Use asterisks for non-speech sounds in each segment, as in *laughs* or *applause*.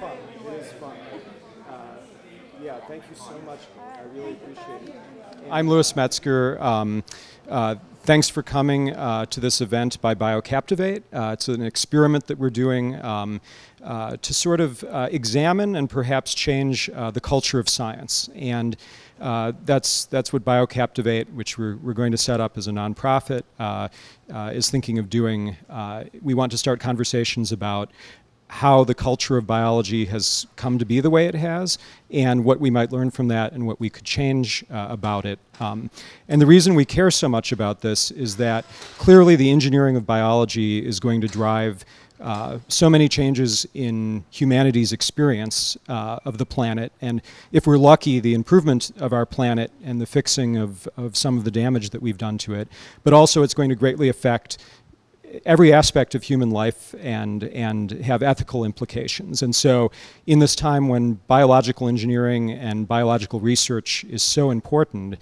fun. It is fun. Uh, yeah, thank you so much. I really appreciate it. I'm Louis Metzger. Um, uh, thanks for coming uh, to this event by BioCaptivate. Uh, it's an experiment that we're doing um, uh, to sort of uh, examine and perhaps change uh, the culture of science. And uh, that's, that's what BioCaptivate, which we're, we're going to set up as a nonprofit, is thinking of doing. we want to start conversations about how the culture of biology has come to be the way it has and what we might learn from that and what we could change uh, about it. Um, and the reason we care so much about this is that clearly the engineering of biology is going to drive uh, so many changes in humanity's experience uh, of the planet. And if we're lucky, the improvement of our planet and the fixing of, of some of the damage that we've done to it. But also, it's going to greatly affect every aspect of human life and, and have ethical implications. And so, in this time when biological engineering and biological research is so important,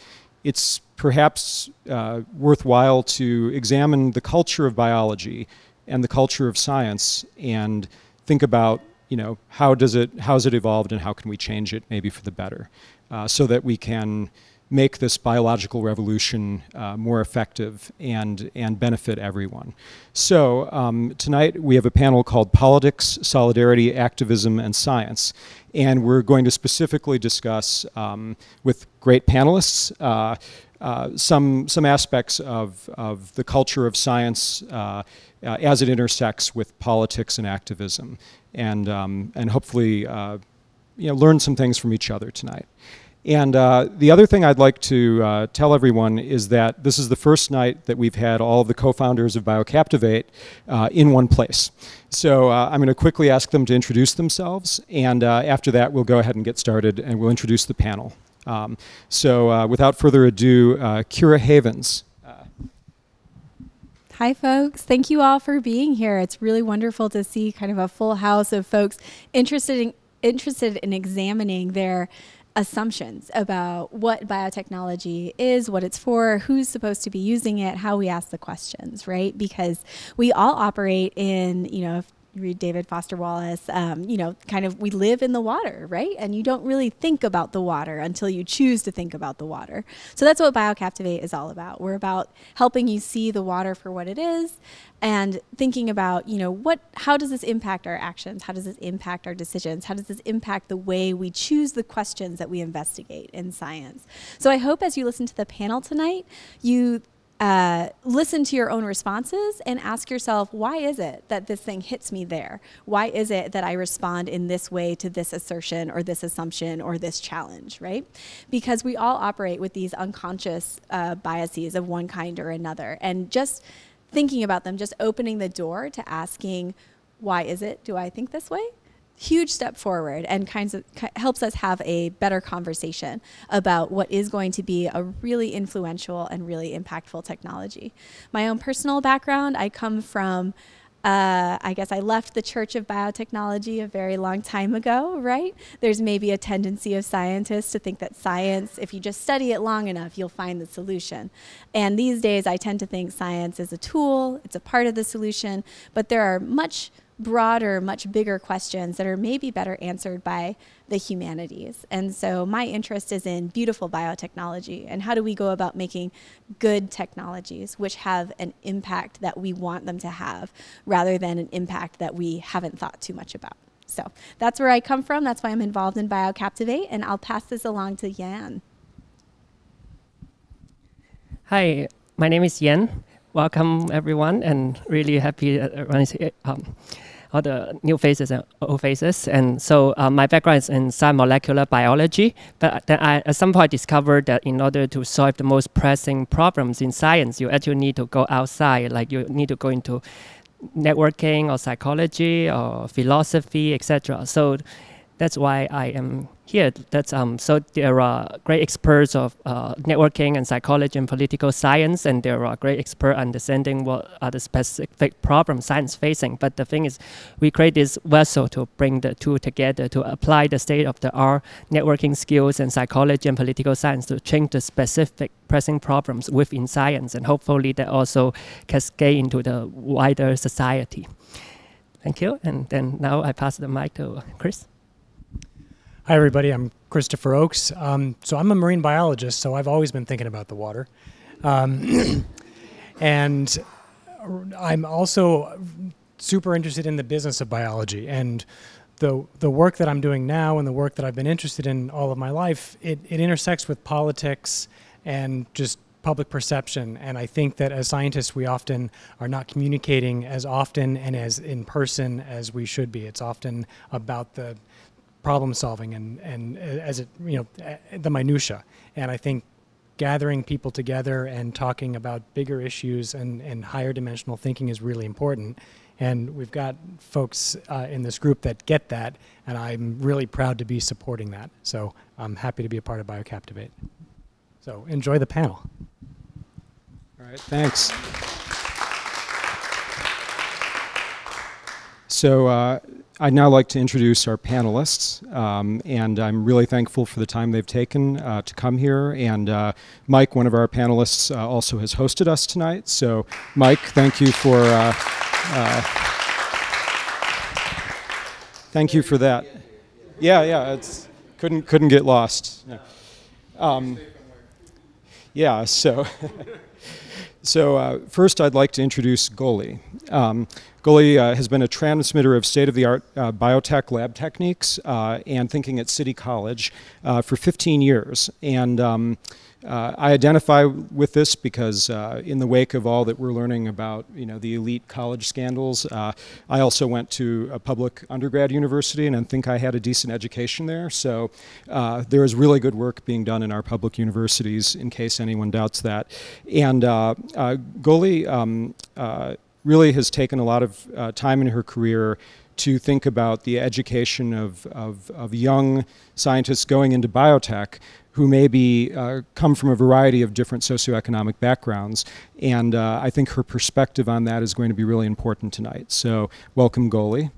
it's perhaps uh, worthwhile to examine the culture of biology and the culture of science and think about you know how does it how has it evolved and how can we change it maybe for the better uh, so that we can make this biological revolution uh, more effective and, and benefit everyone. So um, tonight we have a panel called Politics, Solidarity, Activism, and Science. And we're going to specifically discuss um, with great panelists uh, uh, some, some aspects of, of the culture of science uh, uh, as it intersects with politics and activism. And, um, and hopefully uh, you know, learn some things from each other tonight. And uh, the other thing I'd like to uh, tell everyone is that this is the first night that we've had all of the co-founders of BioCaptivate uh, in one place. So uh, I'm going to quickly ask them to introduce themselves, and uh, after that we'll go ahead and get started and we'll introduce the panel. Um, so uh, without further ado, Keira Havens. Hi, folks. Thank you all for being here. It's really wonderful to see kind of a full house of folks interested in, interested in examining their assumptions about what biotechnology is, what it's for, who's supposed to be using it, how we ask the questions, right? Because we all operate in, you know, if you read David Foster Wallace, um, you know, kind of we live in the water, right? And you don't really think about the water until you choose to think about the water. So that's what BioCaptivate is all about. We're about helping you see the water for what it is and thinking about, you know, what how does this impact our actions? How does this impact our decisions? How does this impact the way we choose the questions that we investigate in science? So I hope as you listen to the panel tonight, you uh, listen to your own responses and ask yourself, why is it that this thing hits me there? Why is it that I respond in this way to this assertion or this assumption or this challenge, right? Because we all operate with these unconscious uh, biases of one kind or another. And just thinking about them, just opening the door to asking, why is it, do I think this way? huge step forward and kinds of helps us have a better conversation about what is going to be a really influential and really impactful technology. My own personal background, I come from uh, I guess I left the Church of Biotechnology a very long time ago, right? There's maybe a tendency of scientists to think that science, if you just study it long enough, you'll find the solution. And these days, I tend to think science is a tool, it's a part of the solution, but there are much broader, much bigger questions that are maybe better answered by the humanities. And so my interest is in beautiful biotechnology and how do we go about making good technologies which have an impact that we want them to have rather than an impact that we haven't thought too much about. So that's where I come from. That's why I'm involved in BioCaptivate. And I'll pass this along to Yan. Hi, my name is Yan welcome everyone and really happy that everyone is here. Um, all the new faces and old faces. And so uh, my background is in cell molecular biology, but then I at some point discovered that in order to solve the most pressing problems in science, you actually need to go outside, like you need to go into networking or psychology or philosophy, etc. So that's why I am here. That's um, so there are great experts of uh, networking and psychology and political science, and there are great experts understanding what are the specific problems science facing. But the thing is, we create this vessel to bring the two together to apply the state of the art networking skills and psychology and political science to change the specific pressing problems within science, and hopefully that also cascade into the wider society. Thank you. And then now I pass the mic to Chris. Hi, everybody. I'm Christopher Oakes. Um, so I'm a marine biologist, so I've always been thinking about the water. Um, *clears throat* and I'm also super interested in the business of biology. And the, the work that I'm doing now and the work that I've been interested in all of my life, it, it intersects with politics and just public perception. And I think that as scientists, we often are not communicating as often and as in person as we should be. It's often about the problem solving and, and as it, you know, the minutia. And I think gathering people together and talking about bigger issues and, and higher dimensional thinking is really important. And we've got folks uh, in this group that get that, and I'm really proud to be supporting that. So I'm happy to be a part of BioCaptivate. So enjoy the panel. All right, thanks. So uh, I'd now like to introduce our panelists, um, and I'm really thankful for the time they've taken uh, to come here. And uh, Mike, one of our panelists, uh, also has hosted us tonight. So, Mike, thank you for uh, uh, thank you for that. Yeah, yeah, it's couldn't couldn't get lost. Yeah, um, yeah so. *laughs* So uh, first, I'd like to introduce Goli. Um, Goli uh, has been a transmitter of state-of-the-art uh, biotech lab techniques uh, and thinking at City College uh, for 15 years. And um, uh, I identify with this because uh, in the wake of all that we're learning about, you know, the elite college scandals, uh, I also went to a public undergrad university and I think I had a decent education there. So uh, there is really good work being done in our public universities, in case anyone doubts that. And uh, uh, Goli um, really has taken a lot of time in her career to think about the education of, of, of, young scientists going into biotech who maybe uh, come from a variety of different socioeconomic backgrounds. And uh, I think her perspective on that is going to be really important tonight. So, welcome, Goli.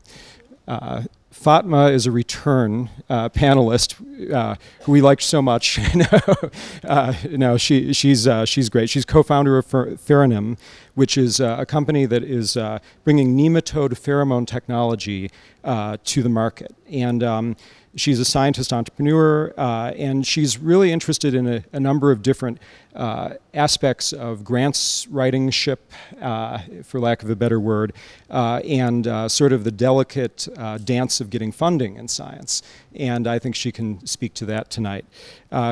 Uh, Fatma is a return uh, panelist uh, who we liked so much. *laughs* uh, no, she, she's, uh, she's great. She's co-founder of Pheronym, which is uh, a company that is uh, bringing nematode pheromone technology to the market. And um, She's a scientist entrepreneur, uh, and she's really interested in a, a number of different uh, aspects of grants writing ship, uh, for lack of a better word, uh, and uh, sort of the delicate uh, dance of getting funding in science. And I think she can speak to that tonight.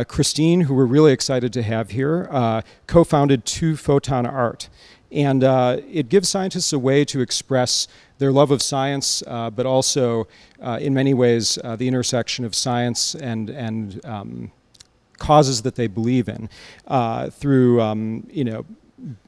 Christine, who we're really excited to have here, co founded Two Photon Art. And it gives scientists a way to express their love of science, uh, but also, uh, in many ways, uh, the intersection of science and, and um, causes that they believe in uh, through, um, you know,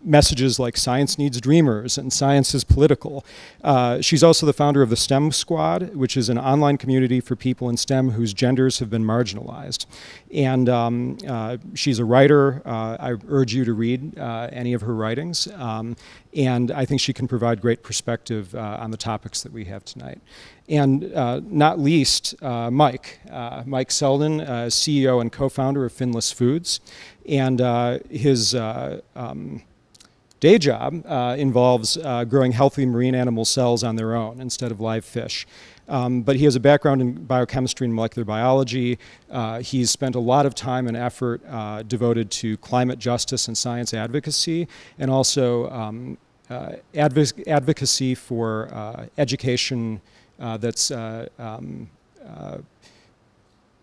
messages like science needs dreamers and science is political. Uh, she's also the founder of the STEM Squad, which is an online community for people in STEM whose genders have been marginalized. And um, uh, she's a writer. Uh, I urge you to read any of her writings. Um, and I think she can provide great perspective uh, on the topics that we have tonight. And uh, not least, Mike. Mike Selden, CEO and co founder of Finless Foods and uh, his uh, um, day job uh, involves uh, growing healthy marine animal cells on their own instead of live fish. Um, but he has a background in biochemistry and molecular biology. Uh, he's spent a lot of time and effort uh, devoted to climate justice and science advocacy, and also um, adv advocacy for education that's um,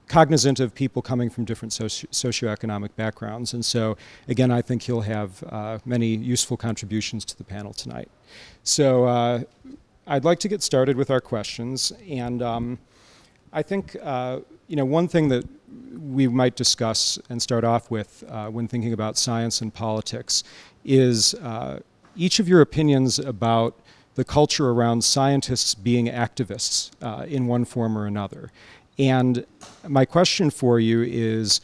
cognizant of people coming from different soci socioeconomic backgrounds. And so, again, I think he'll have uh, many useful contributions to the panel tonight. So uh, I'd like to get started with our questions. And um, I think, uh, you know, one thing that we might discuss and start off with uh, when thinking about science and politics is uh, each of your opinions about the culture around scientists being activists uh, in one form or another. And my question for you is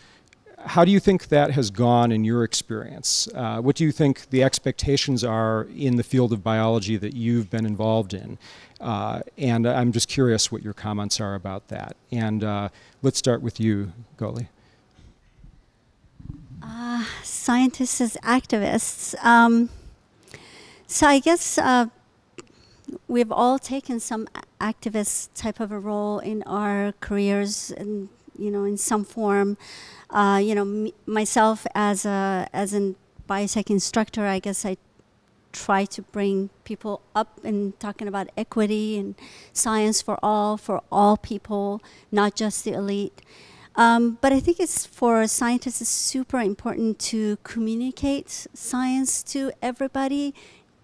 how do you think that has gone in your experience? Uh, what do you think the expectations are in the field of biology that you've been involved in? Uh, and I'm just curious what your comments are about that. And uh, let's start with you, Goli. Uh, scientists as activists. Um, so I guess uh, we've all taken some activist type of a role in our careers, and you know, in some form. Uh, you know, myself as a as a biotech instructor, I guess I try to bring people up in talking about equity and science for all, for all people, not just the elite. Um, but I think it's for scientists, it's super important to communicate science to everybody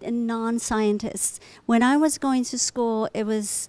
and non-scientists. When I was going to school, it was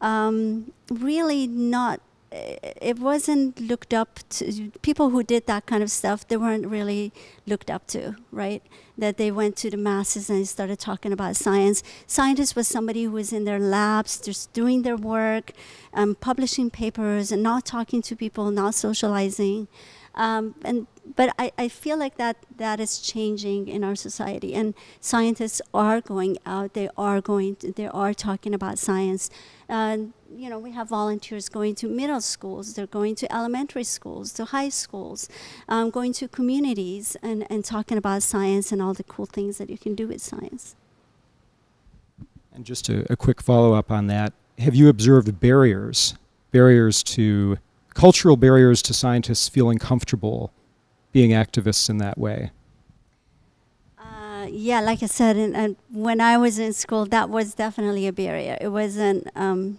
um, really not it wasn't looked up to people who did that kind of stuff they weren't really looked up to right? That they went to the masses and started talking about science. Scientist was somebody who was in their labs just doing their work um, publishing papers and not talking to people not socializing. Um, and but I, I feel like that that is changing in our society. And scientists are going out they are going to, they are talking about science you know, we have volunteers going to middle schools, they're going to elementary schools, to high schools, um, going to communities and, and talking about science and all the cool things that you can do with science. And just a, a quick follow up on that have you observed barriers, barriers to cultural barriers to scientists feeling comfortable being activists in that way? Uh, yeah, like I said, in, when I was in school, that was definitely a barrier. It wasn't. Um,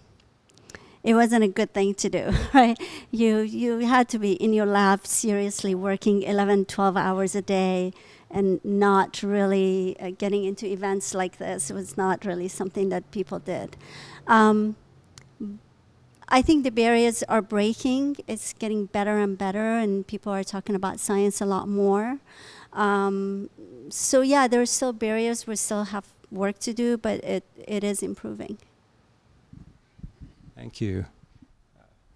it wasn't a good thing to do, *laughs* right? You, you had to be in your lab seriously working 11, 12 hours a day and not really uh, getting into events like this. It was not really something that people did. Um, I think the barriers are breaking. It's getting better and better, and people are talking about science a lot more. Um, so yeah, there are still barriers. We still have work to do, but it, it is improving. Thank you.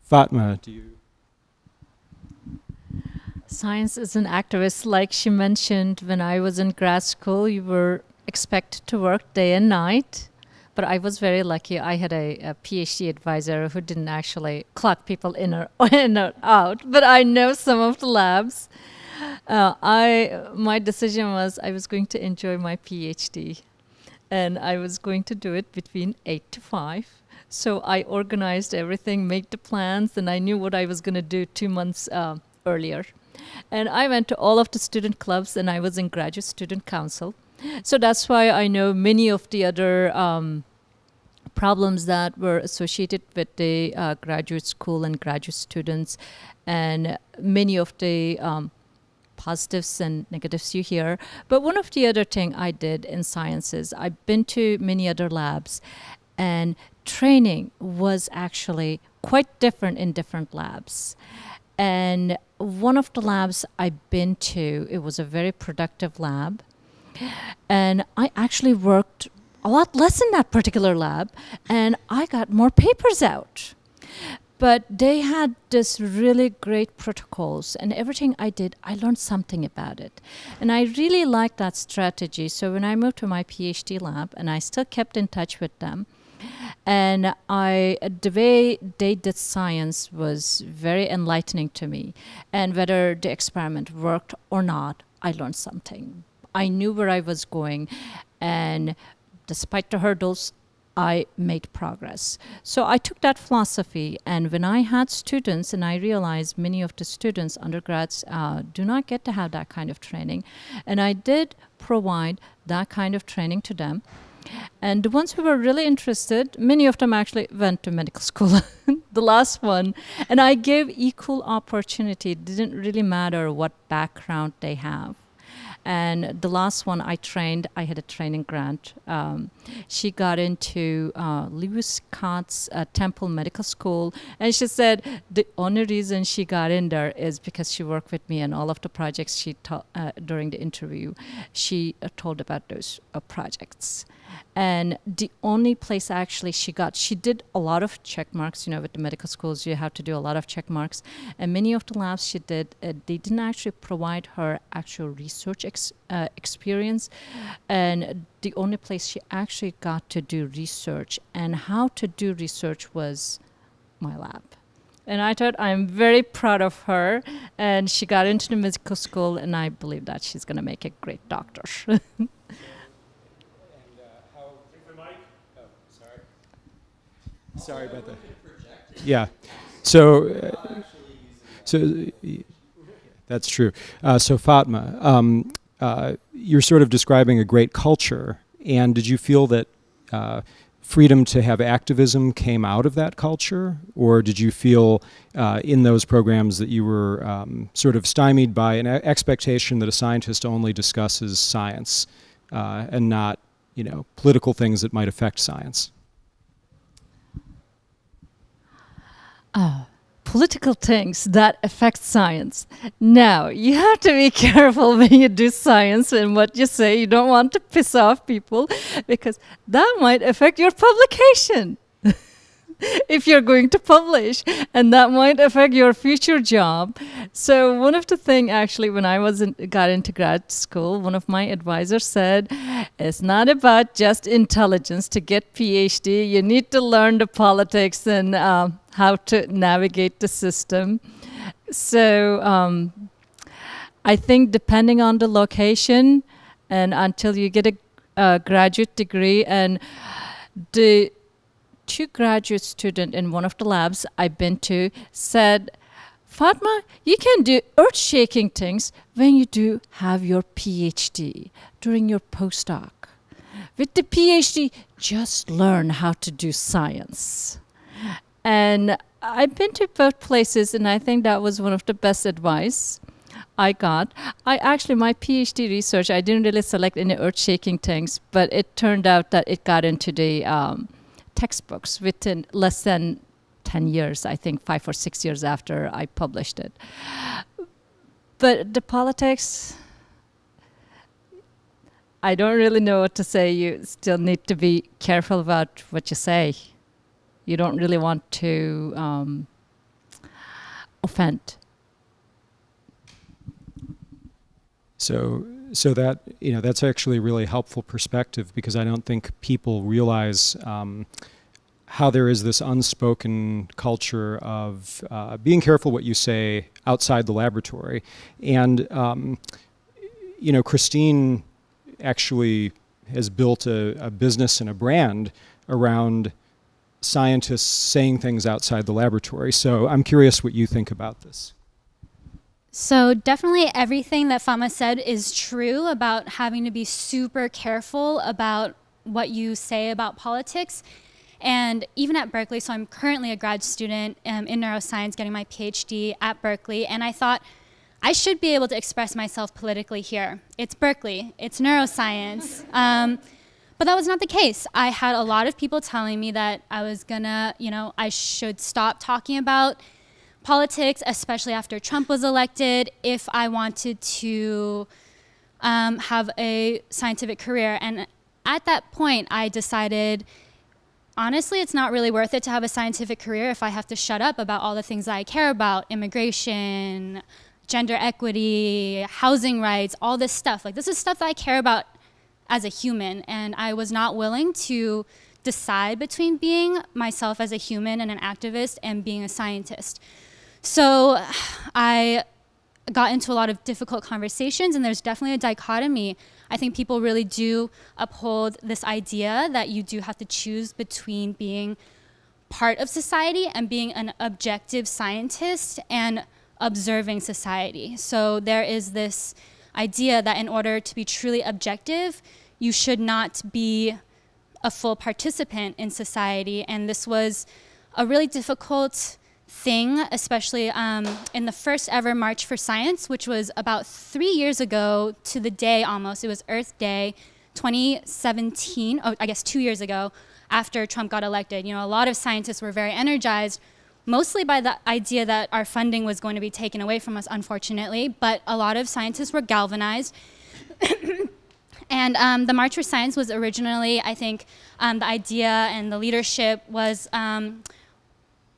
Fatma, do you? Science is an activist. Like she mentioned, when I was in grad school, you were expected to work day and night. But I was very lucky. I had a, a PhD advisor who didn't actually clock people in or, *laughs* in or out. But I know some of the labs. *laughs* Uh, I my decision was I was going to enjoy my PhD, and I was going to do it between eight to five so I organized everything, made the plans, and I knew what I was going to do two months uh, earlier. And I went to all of the student clubs, and I was in graduate student council. So that's why I know many of the other um, problems that were associated with the uh, graduate school and graduate students, and many of the um, positives and negatives you hear. But one of the other thing I did in sciences, I've been to many other labs, and training was actually quite different in different labs. And one of the labs I've been to, it was a very productive lab. And I actually worked a lot less in that particular lab, and I got more papers out. But they had this really great protocols, and everything I did, I learned something about it. And I really liked that strategy. So when I moved to my PhD lab, and I still kept in touch with them, and I the way they did science was very enlightening to me. And whether the experiment worked or not, I learned something. I knew where I was going, and despite the hurdles, I made progress. So I took that philosophy, and when I had students, and I realized many of the students, undergrads, uh, do not get to have that kind of training, and I did provide that kind of training to them. And the ones who were really interested, many of them actually went to medical *laughs* school, the last one. And I gave equal opportunity. It didn't really matter what background they have. And the last one I trained, I had a training grant. Um, she got into uh, Lewis Katz uh, Temple Medical School, and she said the only reason she got in there is because she worked with me and all of the projects she taught uh, during the interview. She uh, told about those uh, projects and the only place actually she got she did a lot of check marks you know with the medical schools you have to do a lot of check marks and many of the labs she did uh, they didn't actually provide her actual research ex- uh, experience and the only place she actually got to do research and how to do research was my lab and I thought I'm very proud of her. And she got into the medical school, and I believe that she's going to make a great doctor. *laughs* Sorry about that. Yeah. So, uh, so that's true. Uh, so Fatma, um, uh, you're sort of describing a great culture, and did you feel that uh, freedom to have activism came out of that culture, or did you feel uh, in those programs that you were um, sort of stymied by an expectation that a scientist only discusses science uh, and not, you know, political things that might affect science? Oh, political things that affect science. Now, you have to be *laughs* careful when you do science and what you say. You don't want to piss off people because that might affect your publication. *laughs* if you're going to publish and that might affect your future job. So one of the thing actually when i was in, got into grad school one of my advisors said it's not about just intelligence to get phd you need to learn the politics and uh, how to navigate the system. So um, i think depending on the location and until you get a, a graduate degree and the two graduate student in one of the labs I've been to said, Fatma, you can do earth shaking things when you do have your PhD during your postdoc. With the PhD, just learn how to do science. And I've been to both places, and I think that was one of the best advice I got. I actually, my PhD research, I didn't really select any earth shaking things, but it turned out that it got into the um, textbooks within less than 10 years, I think five or six years after I published it. But the politics, I don't really know what to say. You still need to be careful about what you say. You don't really want to um, offend. So, so that you know, that's actually a really helpful perspective because I don't think people realize um, how there is this unspoken culture of uh, being careful what you say outside the laboratory, and um, you know, Christine actually has built a, a business and a brand around scientists saying things outside the laboratory. So I'm curious what you think about this. So, definitely everything that Fatma said is true about having to be super careful about what you say about politics. And even at Berkeley, so I'm currently a grad student um, in neuroscience, getting my PhD at Berkeley, and I thought I should be able to express myself politically here. It's Berkeley, it's neuroscience. *laughs* Um, but that was not the case. I had a lot of people telling me that I was gonna, you know, I should stop talking about politics, especially after Trump was elected, if I wanted to um, have a scientific career. And at that point, I decided honestly, it's not really worth it to have a scientific career if I have to shut up about all the things I care about immigration, gender equity, housing rights, all this stuff. Like, this is stuff that I care about as a human. And I was not willing to decide between being myself as a human and an activist and being a scientist. So *sighs* I got into a lot of difficult conversations, and there's definitely a dichotomy. I think people really do uphold this idea that you do have to choose between being part of society and being an objective scientist and observing society. So there is this idea that in order to be truly objective, you should not be a full participant in society. And this was a really difficult thing, especially um, in the first ever March for Science, which was about three years ago to the day almost. It was Earth Day 2017, oh, I guess two years ago, after Trump got elected. You know, a lot of scientists were very energized, mostly by the idea that our funding was going to be taken away from us, unfortunately, but a lot of scientists were galvanized. *coughs* and um, the March for Science was originally, I think, um, the idea and the leadership was um,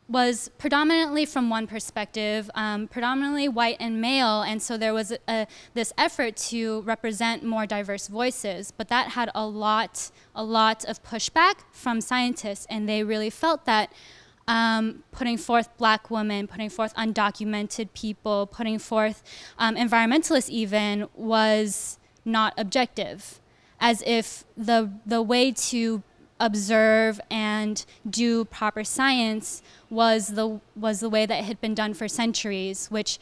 was predominantly from one perspective, um, predominantly white and male, and so there was a, this effort to represent more diverse voices. But that had a lot, a lot of pushback from scientists, and they really felt that um, putting forth black women, putting forth undocumented people, putting forth um, environmentalists even was not objective, as if the the way to observe and do proper science was the was the way that it had been done for centuries, which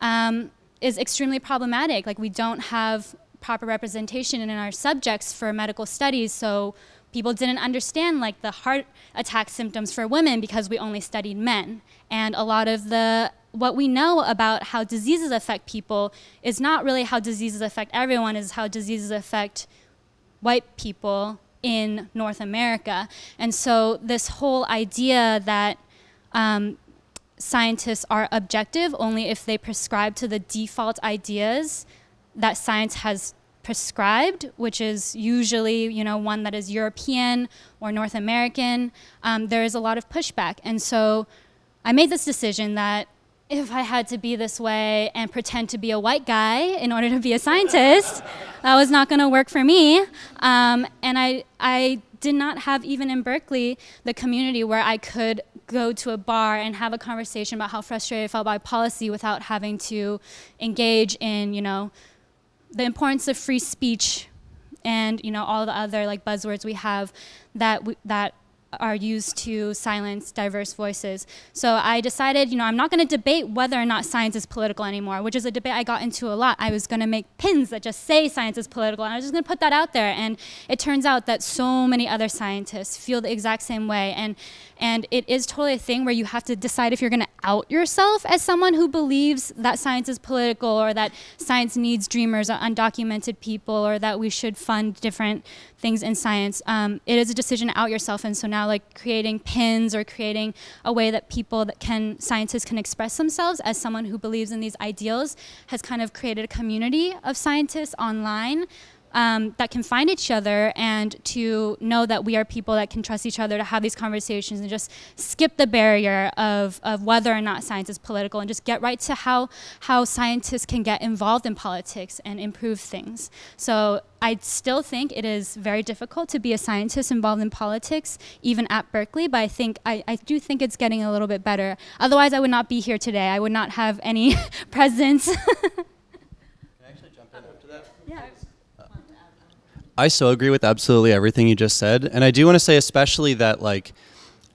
um, is extremely problematic. Like we don't have proper representation in our subjects for medical studies, so people didn't understand like the heart attack symptoms for women because we only studied men. And a lot of the what we know about how diseases affect people is not really how diseases affect everyone, is how diseases affect white people in North America. And so this whole idea that um, scientists are objective only if they prescribe to the default ideas that science has prescribed, which is usually you know one that is European or North American, um, there is a lot of pushback. And so I made this decision that if I had to be this way and pretend to be a white guy in order to be a scientist, that was not going to work for me. Um, and I, I did not have, even in Berkeley, the community where I could go to a bar and have a conversation about how frustrated I felt by policy without having to engage in, you know, the importance of free speech and, you know, all the other like buzzwords we have that, we, that are used to silence diverse voices. So I decided, you know, I'm not going to debate whether or not science is political anymore, which is a debate I got into a lot. I was going to make pins that just say science is political, and I was just going to put that out there. And it turns out that so many other scientists feel the exact same way. And and it is totally a thing where you have to decide if you're going to out yourself as someone who believes that science is political or that science needs dreamers or undocumented people or that we should fund different things in science. Um, it is a decision out yourself. And so now, like creating pins or creating a way that people that can, scientists can express themselves as someone who believes in these ideals has kind of created a community of scientists online um, that can find each other and to know that we are people that can trust each other to have these conversations and just skip the barrier of, of whether or not science is political and just get right to how, how scientists can get involved in politics and improve things. So I still think it is very difficult to be a scientist involved in politics, even at Berkeley, but I think I, I do think it's getting a little bit better. Otherwise, I would not be here today. I would not have any *laughs* presence. *laughs* I so agree with absolutely everything you just said. And I do want to say especially that like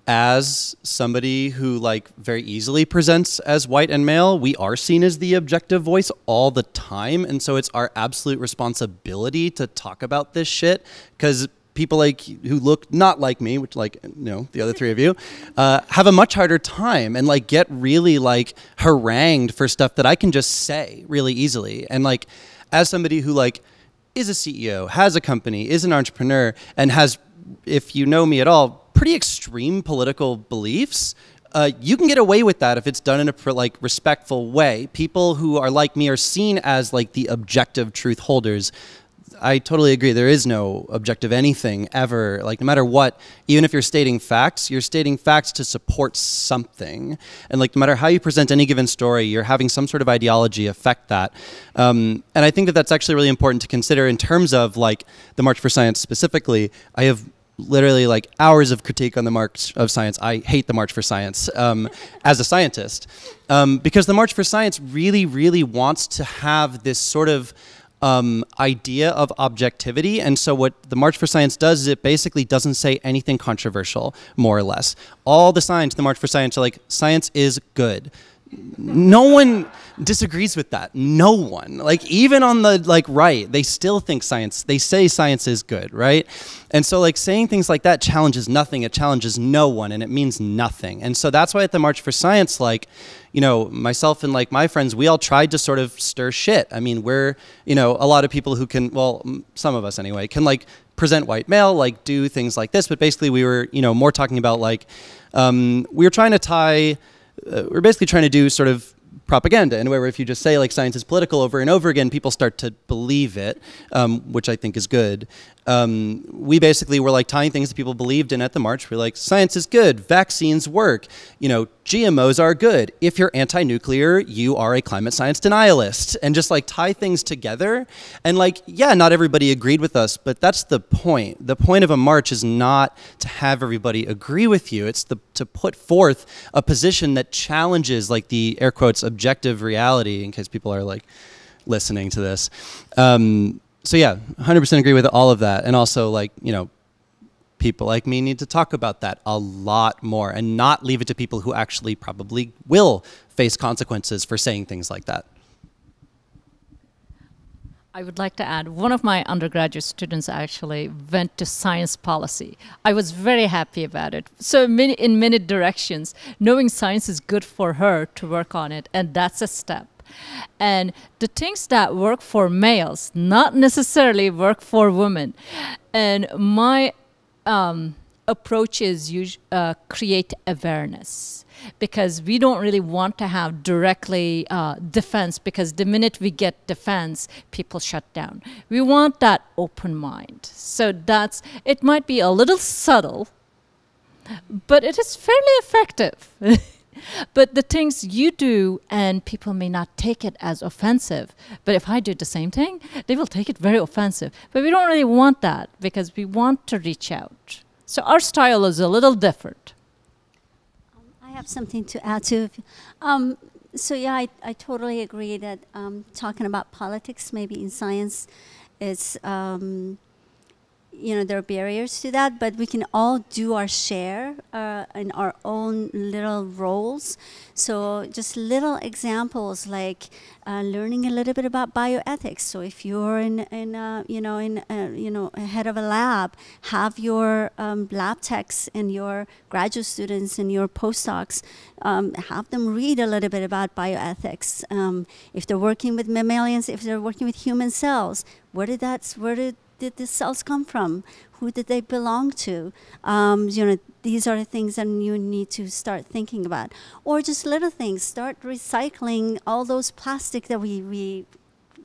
as somebody who like very easily presents as white and male, we are seen as the objective voice all the time. And so it's our absolute responsibility to talk about this shit because people like who look not like me, which like you know the other three of you, uh, have a much harder time and like get really like harangued for stuff that I can just say really easily. And like as somebody who like is a CEO, has a company, is an entrepreneur, and has, if you know me at all, pretty extreme political beliefs. Uh, you can get away with that if it's done in a like respectful way. People who are like me are seen as like the objective truth holders. I totally agree. There is no objective anything ever. Like no matter what, even if you're stating facts, you're stating facts to support something. And like no matter how you present any given story, you're having some sort of ideology affect that. Um, and I think that that's actually really important to consider in terms of like the March for Science specifically. I have literally like hours of critique on the March of Science. I hate the March for Science um, as a scientist um, because the March for Science really, really wants to have this sort of um, idea of objectivity. And so, what the March for Science does is it basically doesn't say anything controversial, more or less. All the signs, the March for Science, are like, science is good no one disagrees with that. No one. Like even on the like right they still think science they say science is good right? And so like saying things like that challenges nothing. It challenges no one and it means nothing. And so that's why at the march for science like you know myself and like my friends we all tried to sort of stir shit. I mean we're you know a lot of people who can well some of us anyway can like present white male like do things like this. But basically we were you know more talking about like um, we were trying to tie uh, we're basically trying to do sort of propaganda in a way where if you just say like science is political over and over again, people start to believe it, um, which I think is good. Um, we basically were like tying things that people believed in at the march. We're like, science is good, vaccines work, you know, GMOs are good. If you're anti-nuclear, you are a climate science denialist, and just like tie things together. And like, yeah, not everybody agreed with us, but that's the point. The point of a march is not to have everybody agree with you. It's the, to put forth a position that challenges like the air quotes objective reality. In case people are like listening to this. Um, so yeah, 100% agree with all of that. And also like, you know, people like me need to talk about that a lot more and not leave it to people who actually probably will face consequences for saying things like that. I would like to add one of my undergraduate students actually went to science policy. I was very happy about it. So, in many directions, knowing science is good for her to work on it, and that's a step. And the things that work for males not necessarily work for women. And my um, approach is uh, create awareness because we don't really want to have directly uh, defense because the minute we get defense, people shut down. We want that open mind. So that's, it might be a little subtle, but it is fairly effective. *laughs* but the things you do and people may not take it as offensive but if i do the same thing they will take it very offensive. But we don't really want that because we want to reach out. So our style is a little different. I have something to add to. Um, so yeah, I, I totally agree that um, talking about politics, maybe in science, is um, you know there are barriers to that, but we can all do our share uh, in our own little roles. So just little examples like uh, learning a little bit about bioethics. So if you're in, in uh, you know in uh, you know head of a lab, have your um, lab techs and your graduate students and your postdocs um, have them read a little bit about bioethics. Um, if they're working with mammalians, if they're working with human cells, where did that where did did the cells come from? Who did they belong to? Um, you know, these are the things that you need to start thinking about. Or just little things. Start recycling all those plastic that we, we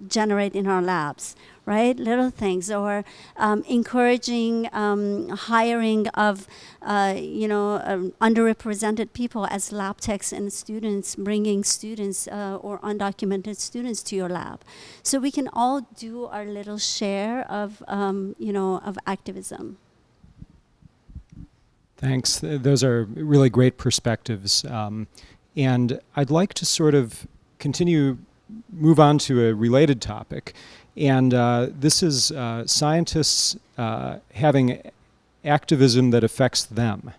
generate in our labs, right? Little things, or um, encouraging um, hiring of, uh, you know, um, underrepresented people as lab techs and students, bringing students uh, or undocumented students to your lab. So we can all do our little share of, um, you know, of activism. Thanks. Those are really great perspectives. Um, and I'd like to sort of continue move on to a related topic. And uh, this is uh, scientists uh, having activism that affects them.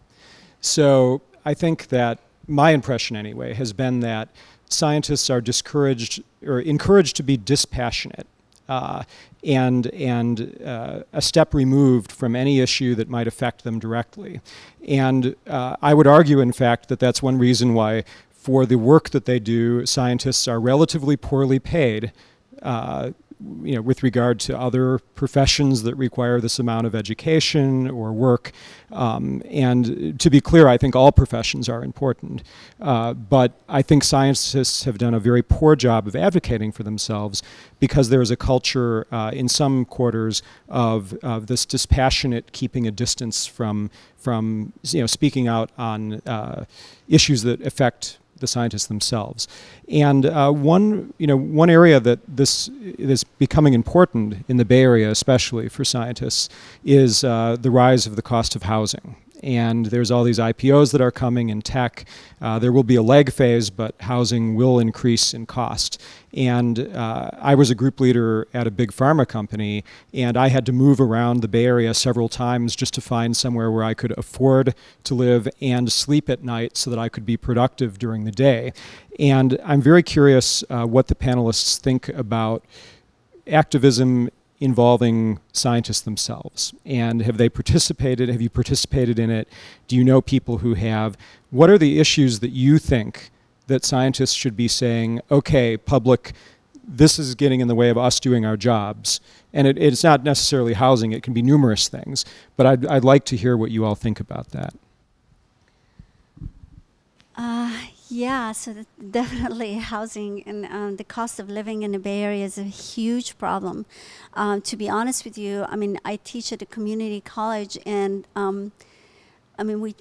So I think that my impression, anyway, has been that scientists are discouraged or encouraged to be dispassionate uh, and and uh, a step removed from any issue that might affect them directly. And uh, I would argue, in fact, that that's one reason why for the work that they do, scientists are relatively poorly paid. You know, with regard to other professions that require this amount of education or work. Um, and to be clear, I think all professions are important. Uh, but I think scientists have done a very poor job of advocating for themselves because there is a culture uh, in some quarters of, of this dispassionate keeping a distance from, from you know, speaking out on uh, issues that affect the scientists themselves. And uh, one, you know, one area that this is becoming important in the Bay Area, especially for scientists, is uh, the rise of the cost of housing and there's all these IPOs that are coming in tech. Uh, there will be a lag phase, but housing will increase in cost. And uh, I was a group leader at a big pharma company, and I had to move around the Bay Area several times just to find somewhere where I could afford to live and sleep at night so that I could be productive during the day. And I'm very curious uh, what the panelists think about activism involving scientists themselves? And have they participated? Have you participated in it? Do you know people who have? What are the issues that you think that scientists should be saying, okay, public, this is getting in the way of us doing our jobs? And it, it's not necessarily housing, it can be numerous things. But I'd, I'd like to hear what you all think about that. Uh, yeah, so *laughs* definitely housing and um, the cost of living in the Bay Area is a huge problem. Um, to be honest with you, I mean, I teach at a community college, and um, I mean, we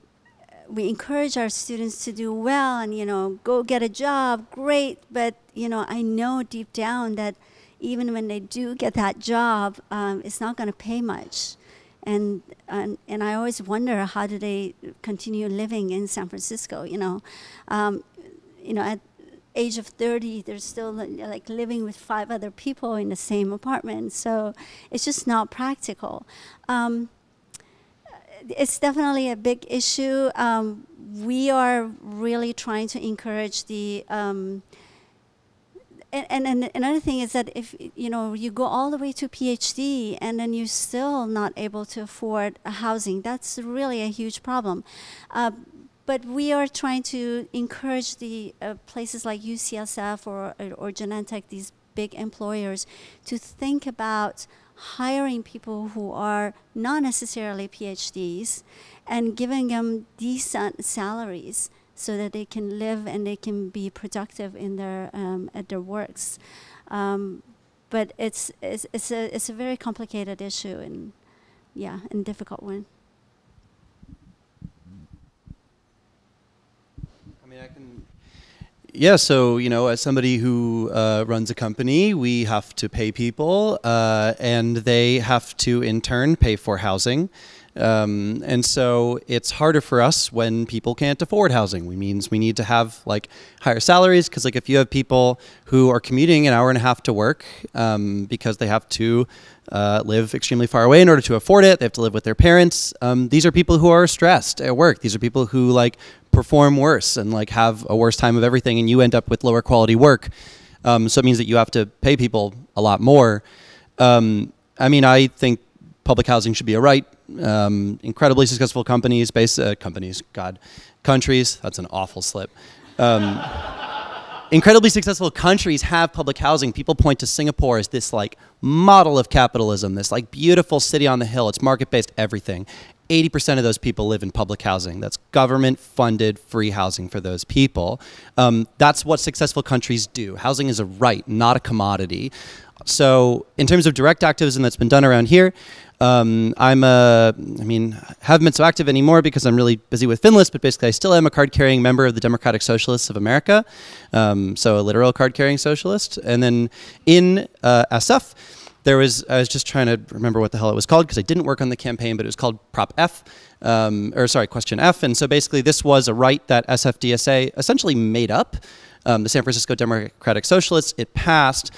we encourage our students to do well and you know go get a job, great. But you know, I know deep down that even when they do get that job, um, it's not going to pay much and and and I always wonder how do they continue living in San Francisco? You know, um, you know at age of 30 they're still like living with five other people in the same apartment so it's just not practical um, it's definitely a big issue. Um, we are really trying to encourage the um, and, and, and another thing is that if you know you go all the way to PhD and then you're still not able to afford housing, that's really a huge problem. Uh, but we are trying to encourage the uh, places like UCSF or, or Genentech, these big employers, to think about hiring people who are not necessarily PhDs and giving them decent salaries so that they can live and they can be productive in their um, at their works. Um, but it's, it's it's a it's a very complicated issue and yeah, and difficult one. I mean, I can. Yeah, so you know, as somebody who uh, runs a company, we have to pay people, uh, and they have to in turn pay for housing. Um, and so it's harder for us when people can't afford housing. We means we need to have like higher salaries because like if you have people who are commuting an hour and a half to work um, because they have to uh, live extremely far away in order to afford it, they have to live with their parents. Um, these are people who are stressed at work. These are people who like perform worse and like have a worse time of everything, and you end up with lower quality work. Um, so it means that you have to pay people a lot more. Um, I mean, I think public housing should be a right. Um, incredibly successful companies, based uh, companies, God, countries. That's an awful slip. Um, incredibly successful countries have public housing. People point to Singapore as this like model of capitalism, this like beautiful city on the hill. It's market based everything. 80% of those people live in public housing. That's government funded free housing for those people. Um, that's what successful countries do. Housing is a right, not a commodity. So, in terms of direct activism that's been done around here, um, I'm a, I mean, haven't been so active anymore because I'm really busy with Finless, but basically I still am a card carrying member of the Democratic Socialists of America, um, so a literal card carrying socialist. And then in uh, SF, there was, I was just trying to remember what the hell it was called because I didn't work on the campaign, but it was called Prop F, um, or sorry, Question F. And so basically this was a right that SFDSA essentially made up. Um, the San Francisco Democratic Socialists, it passed.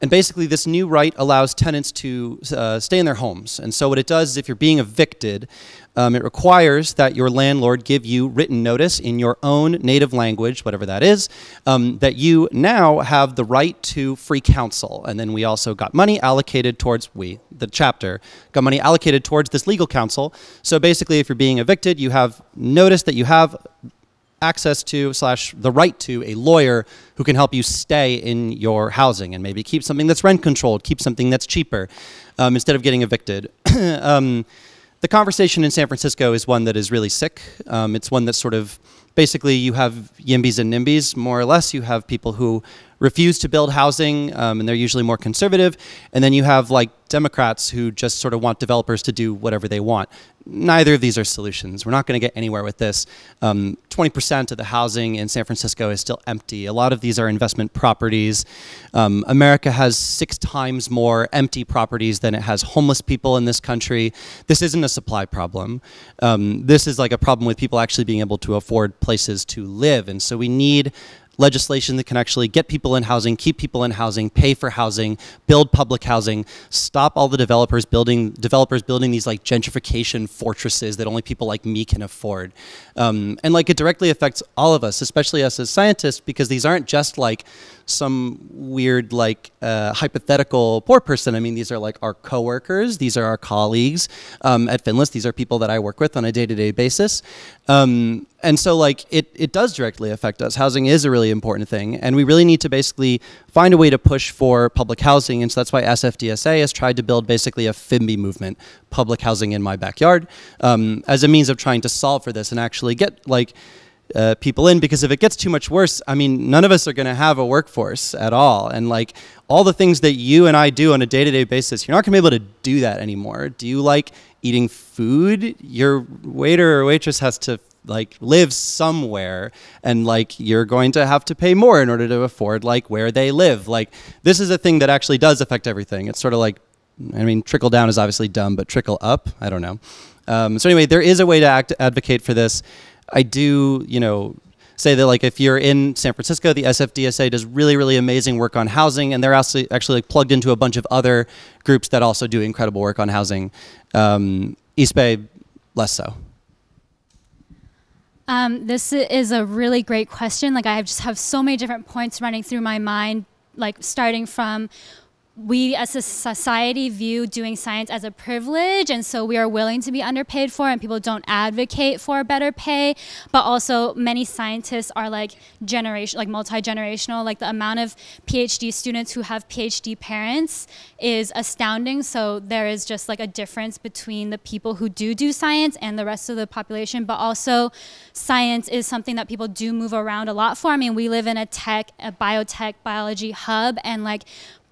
And basically, this new right allows tenants to uh, stay in their homes. And so, what it does is, if you're being evicted, um, it requires that your landlord give you written notice in your own native language, whatever that is, um, that you now have the right to free counsel. And then we also got money allocated towards, we, the chapter, got money allocated towards this legal counsel. So basically, if you're being evicted, you have notice that you have access to slash the right to a lawyer who can help you stay in your housing and maybe keep something that's rent controlled, keep something that's cheaper um, instead of getting evicted. *coughs* um, the conversation in San Francisco is one that is really sick. Um, it's one that's sort of basically you have YIMBYs and NIMBYs, more or less. You have people who refuse to build housing, um, and they're usually more conservative. And then you have like Democrats who just sort of want developers to do whatever they want. Neither of these are solutions. We're not going to get anywhere with this. 20% um, of the housing in San Francisco is still empty. A lot of these are investment properties. Um, America has six times more empty properties than it has homeless people in this country. This isn't a supply problem. Um, this is like a problem with people actually being able to afford places to live. And so we need legislation that can actually get people in housing, keep people in housing, pay for housing, build public housing, stop all the developers building developers building these like gentrification fortresses that only people like me can afford. Um, and like it directly affects all of us, especially us as scientists, because these aren't just like some weird like uh, hypothetical poor person. I mean, these are like our coworkers, these are our colleagues um, at Finless. These are people that I work with on a day-to-day basis. Um, and so like it, it does directly affect us. Housing is a really important thing, and we really need to basically find a way to push for public housing. And so that's why SFDSA has tried to build basically a FIMBY movement, public housing in my backyard, um, as a means of trying to solve for this and actually get like uh, people in because if it gets too much worse, I mean, none of us are going to have a workforce at all. And like all the things that you and I do on a day to day basis, you're not going to be able to do that anymore. Do you like eating food? Your waiter or waitress has to like live somewhere and like you're going to have to pay more in order to afford like where they live like this is a thing that actually does affect everything it's sort of like i mean trickle down is obviously dumb but trickle up i don't know um, so anyway there is a way to act, advocate for this I do, you know, say that like if you're in San Francisco, the SFDSA does really, really amazing work on housing, and they're actually actually like plugged into a bunch of other groups that also do incredible work on housing. Um, East Bay less so? Um, this is a really great question. Like I just have so many different points running through my mind, like starting from we as a society view doing science as a privilege and so we are willing to be underpaid for and people don't advocate for better pay. But also many scientists are like generation like multi-generational. Like the amount of phd students who have phd parents is astounding. So there is just like a difference between the people who do do science and the rest of the population. But also science is something that people do move around a lot for. I mean we live in a tech a biotech biology hub and like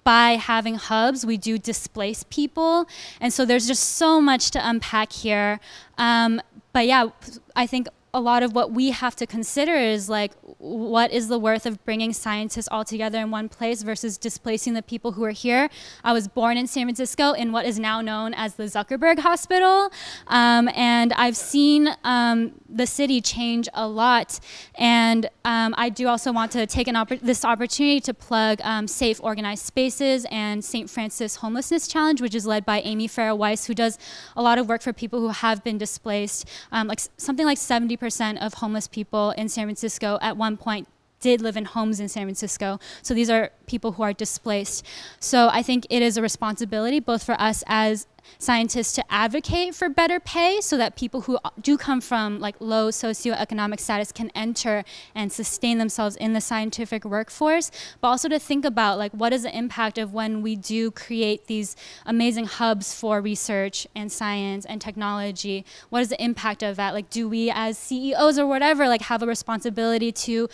by having hubs, we do displace people. And so there's just so much to unpack here. Um, but yeah, I think a lot of what we have to consider is like what is the worth of bringing scientists all together in one place versus displacing the people who are here. I was born in San Francisco in what is now known as the Zuckerberg Hospital, um, and I've seen um, the city change a lot. And um, I do also want to take oppor this opportunity to plug um, Safe Organized Spaces and St. Francis Homelessness Challenge, which is led by Amy Farah Weiss, who does a lot of work for people who have been displaced. Um, like something like 70% of homeless people in San Francisco at one point did live in homes in San Francisco. So these are people who are displaced. So I think it is a responsibility both for us as scientists to advocate for better pay so that people who do come from like low socioeconomic status can enter and sustain themselves in the scientific workforce, but also to think about like what is the impact of when we do create these amazing hubs for research and science and technology. What is the impact of that? Like do we as CEOs or whatever like have a responsibility to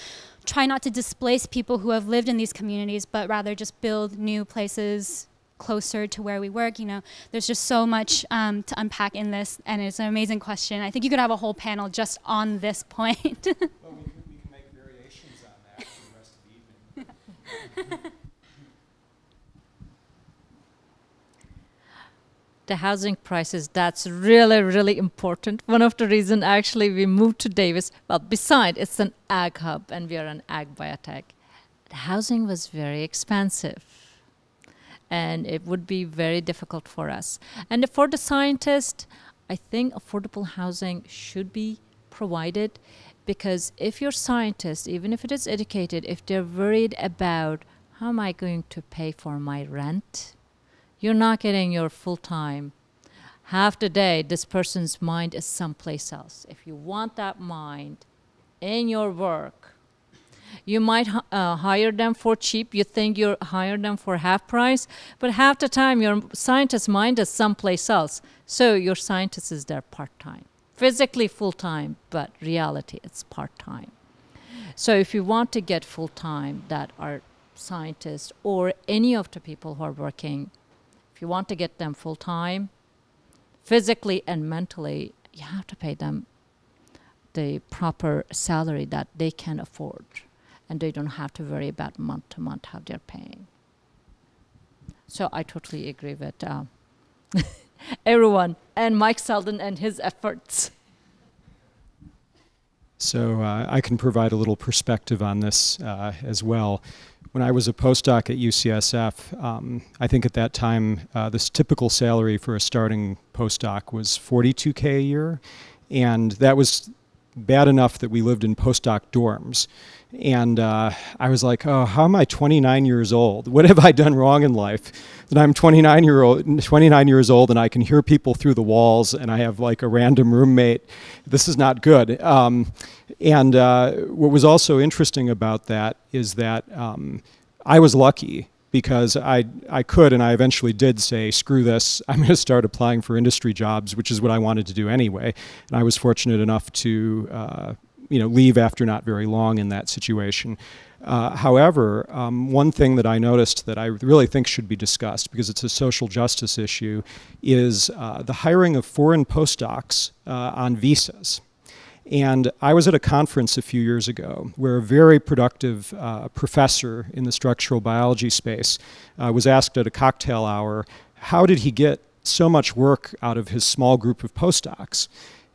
try not to displace people who have lived in these communities, but rather just build new places closer to where we work. You know, there's just so much um, to unpack in this, and it's an amazing question. I think you could have a whole panel just on this point. well, we, can, we can make variations on that for the rest of the evening. *laughs* the housing prices that's really really important. One of the reasons actually we moved to davis well besides it's an ag hub and we are an ag biotech. The housing was very expensive and it would be very difficult for us. And for the scientist, I think affordable housing should be provided because if you're scientist, even if it is educated, if they're worried about how am I going to pay for my rent, you're not getting your full time. Half the day, this person's mind is someplace else. If you want that mind in your work, you might uh, hire them for cheap. You think you're hire them for half price, but half the time your scientist's mind is someplace else. So your scientist is there part time, physically full time, but reality it's part time. So if you want to get full time that are scientists or any of the people who are working, you want to get them full time, physically and mentally, you have to pay them the proper salary that they can afford and they don't have to worry about month to month how they're paying. So I totally agree with uh, *laughs* everyone and Mike Selden and his efforts. So uh, I can provide a little perspective on this uh, as well. When I was a postdoc at UCSF, um, I think at that time uh, this typical salary for a starting postdoc was 42k a year, and that was bad enough that we lived in postdoc dorms. And uh, I was like, oh, how am I 29 years old? What have I done wrong in life that I'm 29 year old, 29 years old, and I can hear people through the walls, and I have like a random roommate. This is not good. Um, and uh, what was also interesting about that is that um, I was lucky because I, I could and I eventually did say, screw this, *laughs* I'm going to start applying for industry jobs, which is what I wanted to do anyway. And I was fortunate enough to uh, you know, leave after not very long in that situation. Uh, however, um, one thing that I noticed that I really think should be discussed because it's a social justice issue is uh, the hiring of foreign postdocs uh, on visas. And I was at a conference a few years ago where a very productive uh, professor in the structural biology space uh, was asked at a cocktail hour, how did he get so much work out of his small group of postdocs?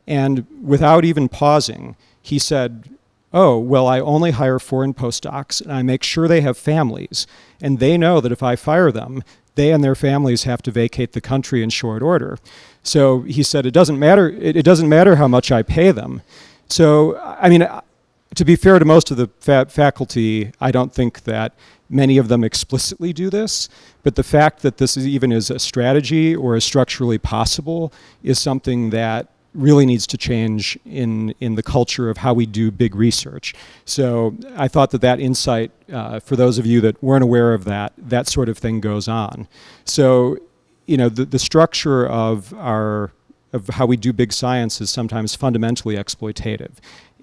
And without even pausing, he said, oh, well, I only hire foreign postdocs and I make sure they have families. And they know that if I fire them, they and their families have to vacate the country in short order. So he said, it doesn't matter, it, it doesn't matter how much I pay them. So, I mean, to be fair to most of the fa faculty, I don't think that many of them explicitly do this, but the fact that this is even is a strategy or is structurally possible is something that really needs to change in, in the culture of how we do big research. So I thought that that insight, uh, for those of you that weren't aware of that, that sort of thing goes on. So, you know, the, the structure of our of how we do big science is sometimes fundamentally exploitative.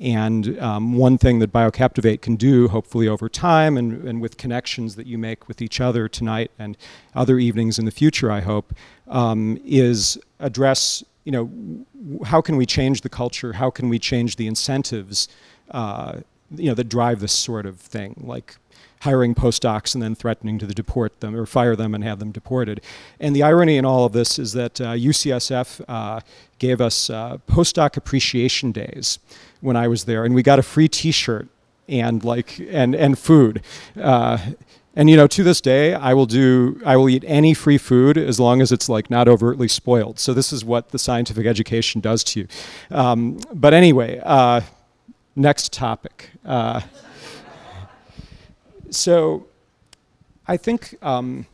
And um, one thing that BioCaptivate can do, hopefully over time and, and with connections that you make with each other tonight and other evenings in the future, I hope, um, is address, you know, how can we change the culture? How can we change the incentives, uh, you know, that drive this sort of thing, like hiring postdocs and then threatening to deport them or fire them and have them deported. And the irony in all of this is that uh, UCSF uh, gave us uh, postdoc appreciation days when I was there, and we got a free T-shirt and like and and food. And you know, to this day, I will do I will eat any free food as long as it's like not overtly spoiled. So this is what the scientific education does to you. Um, but anyway, uh, next topic. Uh, so I think um,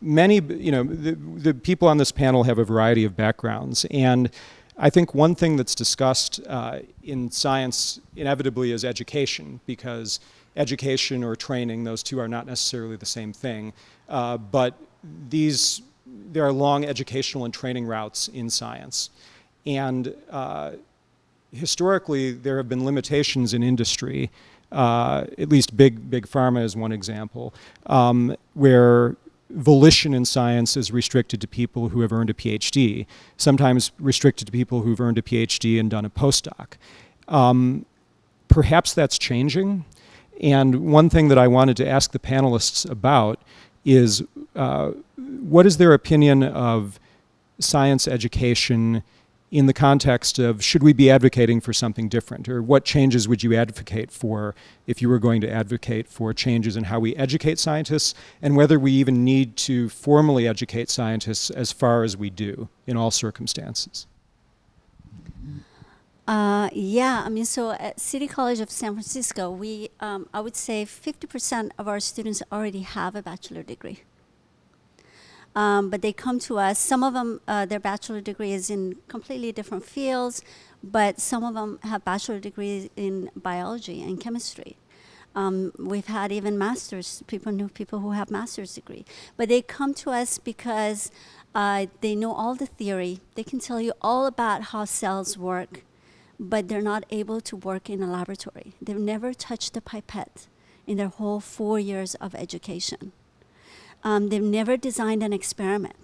many, you know, the, the, people on this panel have a variety of backgrounds. And I think one thing that's discussed uh, in science inevitably is education, because education or training, those two are not necessarily the same thing. Uh, but these, there are long educational and training routes in science. And uh, historically, there have been limitations in industry uh, at least big, big pharma is one example, um, where volition in science is restricted to people who have earned a PhD, sometimes restricted to people who've earned a PhD and done a postdoc. Um, perhaps that's changing. And one thing that I wanted to ask the panelists about is uh, what is their opinion of science education in the context of should we be advocating for something different or what changes would you advocate for if you were going to advocate for changes in how we educate scientists and whether we even need to formally educate scientists as far as we do in all circumstances. Uh, yeah, I mean, so at City College of San Francisco, we, um, I would say 50% of our students already have a bachelor degree. Um, but they come to us. Some of them, uh, their bachelor degree is in completely different fields, but some of them have bachelor degrees in biology and chemistry. Um, we've had even masters, people know people who have master's degree. But they come to us because uh, they know all the theory. They can tell you all about how cells work, but they're not able to work in a laboratory. They've never touched a pipette in their whole four years of education. Um, they've never designed an experiment.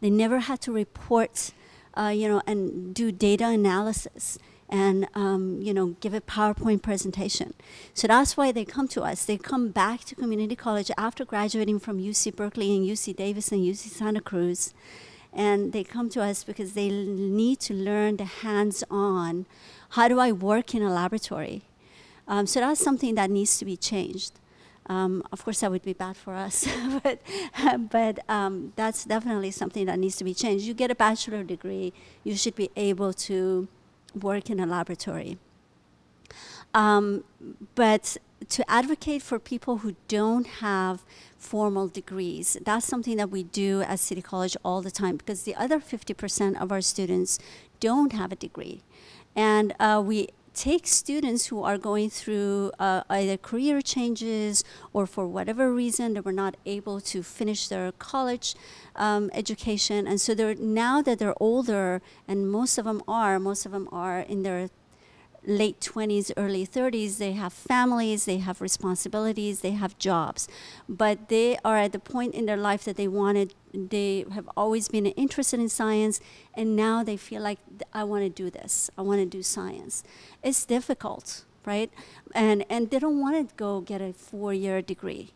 They never had to report, uh, you know, and do data analysis and um, you know give a PowerPoint presentation. So that's why they come to us. They come back to community college after graduating from UC Berkeley and UC Davis and UC Santa Cruz, and they come to us because they need to learn the hands-on. How do I work in a laboratory? Um, so that's something that needs to be changed. Um, of course, that would be bad for us, *laughs* but, but um, that's definitely something that needs to be changed. You get a bachelor degree, you should be able to work in a laboratory. Um, but to advocate for people who don't have formal degrees, that's something that we do at City College all the time because the other 50% of our students don't have a degree. And uh, we take students who are going through uh, either career changes or for whatever reason they were not able to finish their college um, education and so they're now that they're older and most of them are most of them are in their late 20s, early 30s, they have families, they have responsibilities, they have jobs. But they are at the point in their life that they wanted, they have always been interested in science, and now they feel like, I want to do this, I want to do science. It's difficult, right? And, and they don't want to go get a four year degree.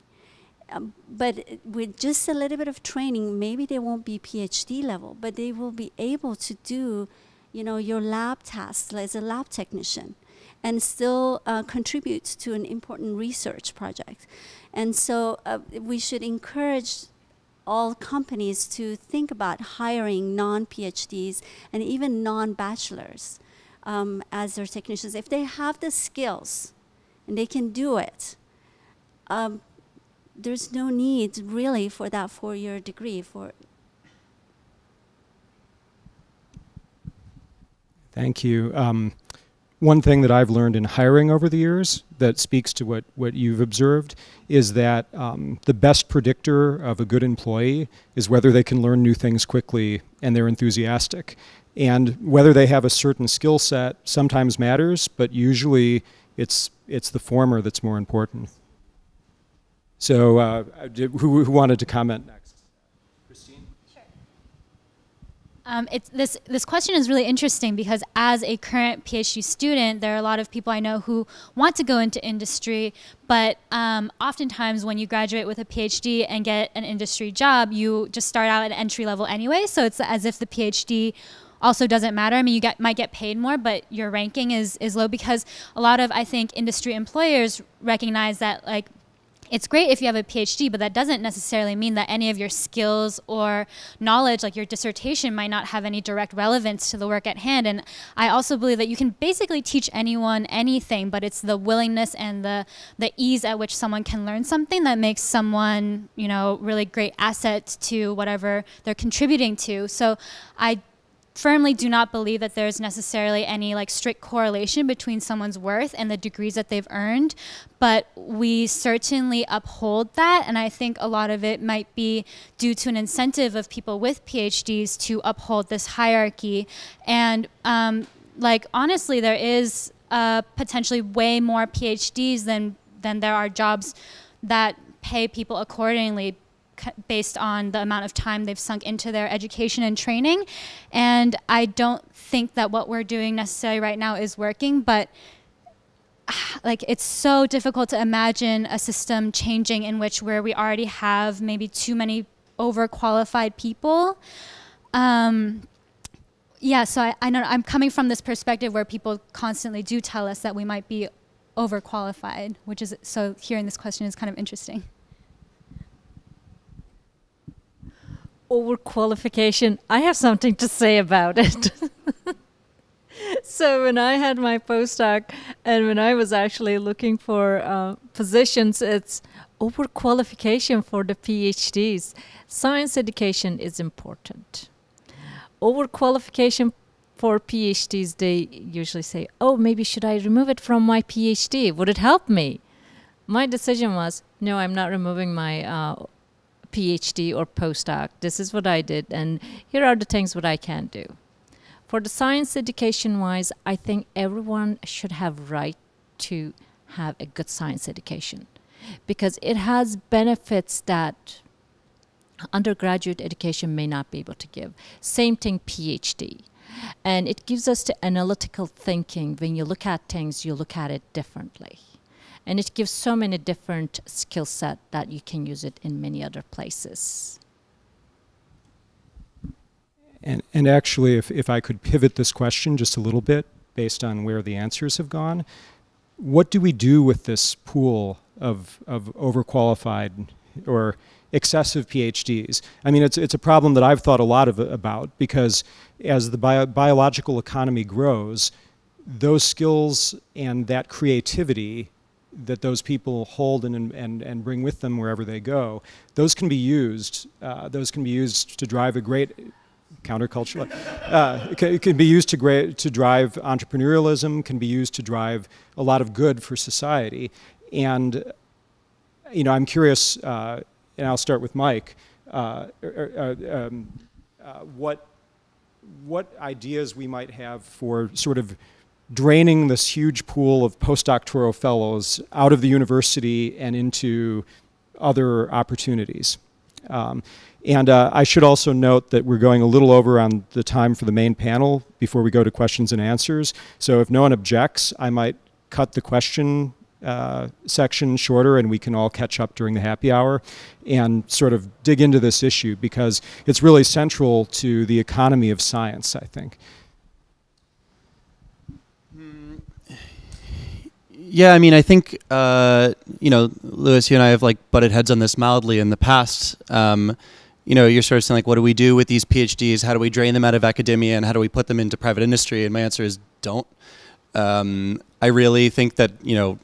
Um, but with just a little bit of training, maybe they won't be PhD level, but they will be able to do you know, your lab tasks as a lab technician. and still uh, contribute to an important research project. And so uh, we should encourage all companies to think about hiring non-PhDs and even non-bachelors um, as their technicians. If they have the skills and they can do it, um, there's no need really for that four-year degree for Thank you. Um, one thing that I've learned in hiring over the years that speaks to what, what you've observed is that um, the best predictor of a good employee is whether they can learn new things quickly and they're enthusiastic. And whether they have a certain skill set sometimes matters, but usually it's, it's the former that's more important. So, uh, who, who wanted to comment next? Um, this, this question is really interesting because as a current PhD student, there are a lot of people I know who want to go into industry, but um, oftentimes when you graduate with a PhD and get an industry job, you just start out at entry level anyway. So it's as if the PhD also doesn't matter. I mean, you get, might get paid more, but your ranking is, is low because a lot of, I think, industry employers recognize that like it's great if you have a PhD, but that doesn't necessarily mean that any of your skills or knowledge, like your dissertation, might not have any direct relevance to the work at hand. And I also believe that you can basically teach anyone anything, but it's the willingness and the the ease at which someone can learn something that makes someone, you know, really great asset to whatever they're contributing to. So I firmly do not believe that there's necessarily any like strict correlation between someone's worth and the degrees that they've earned but we certainly uphold that and i think a lot of it might be due to an incentive of people with phds to uphold this hierarchy. And um, like honestly there is uh, potentially way more phds than than there are jobs that pay people accordingly based on the amount of time they've sunk into their education and training. And I don't think that what we're doing necessarily right now is working, but *sighs* like it's so difficult to imagine a system changing in which where we already have maybe too many overqualified people. Um, yeah, so I, I know I'm coming from this perspective where people constantly do tell us that we might be overqualified, which is so hearing this question is kind of interesting. Overqualification, I have something to say about it. *laughs* so when I had my postdoc and when I was actually looking for uh, positions, it's overqualification for the PhDs. Science education is important. Overqualification for PhDs, they usually say, oh, maybe should I remove it from my PhD? Would it help me? My decision was, no, I'm not removing my uh, PhD or postdoc. This is what I did, and here are the things what I can do. For the science education wise, I think everyone should have right to have a good science education because it has benefits that undergraduate education may not be able to give. Same thing PhD. And it gives us the analytical thinking. When you look at things, you look at it differently and it gives so many different skill set that you can use it in many other places. And, and actually, if, if I could pivot this question just a little bit based on where the answers have gone, what do we do with this pool of, of overqualified or excessive PhDs? I mean, it's, it's a problem that I've thought a lot of, about because as the bio, biological economy grows, those skills and that creativity that those people hold and, and, and bring with them wherever they go, those can be used. Uh, those can be used to drive a great counterculture. Uh, it, can, can, be used to, great, to drive entrepreneurialism, can be used to drive a lot of good for society. And, you know, I'm curious, uh, and I'll start with Mike, uh, er, er, uh um, uh, what, what ideas we might have for sort of draining this huge pool of postdoctoral fellows out of the university and into other opportunities. Um, and uh, I should also note that we're going a little over on the time for the main panel before we go to questions and answers. So if no one objects, I might cut the question uh, section shorter and we can all catch up during the happy hour and sort of dig into this issue because it's really central to the economy of science, I think. Yeah, I mean, I think uh, you know, Louis, you and I have like butted heads on this mildly in the past. Um, you know, you're sort of saying like, what do we do with these PhDs? How do we drain them out of academia, and how do we put them into private industry? And my answer is don't. Um, I really think that you know,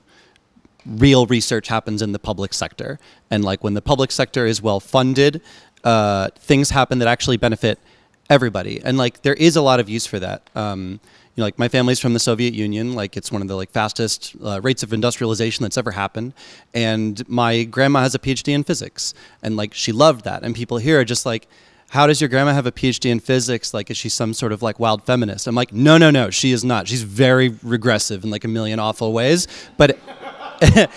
real research happens in the public sector, and like when the public sector is well funded, uh, things happen that actually benefit everybody, and like there is a lot of use for that. Um, you know, like my family's from the Soviet Union. Like it's one of the like fastest uh, rates of industrialization that's ever happened. And my grandma has a PhD in physics, and like she loved that. And people here are just like, how does your grandma have a PhD in physics? Like, is she some sort of like wild feminist? I'm like, no, no, no, she is not. She's very regressive in like a million awful ways, but. *laughs*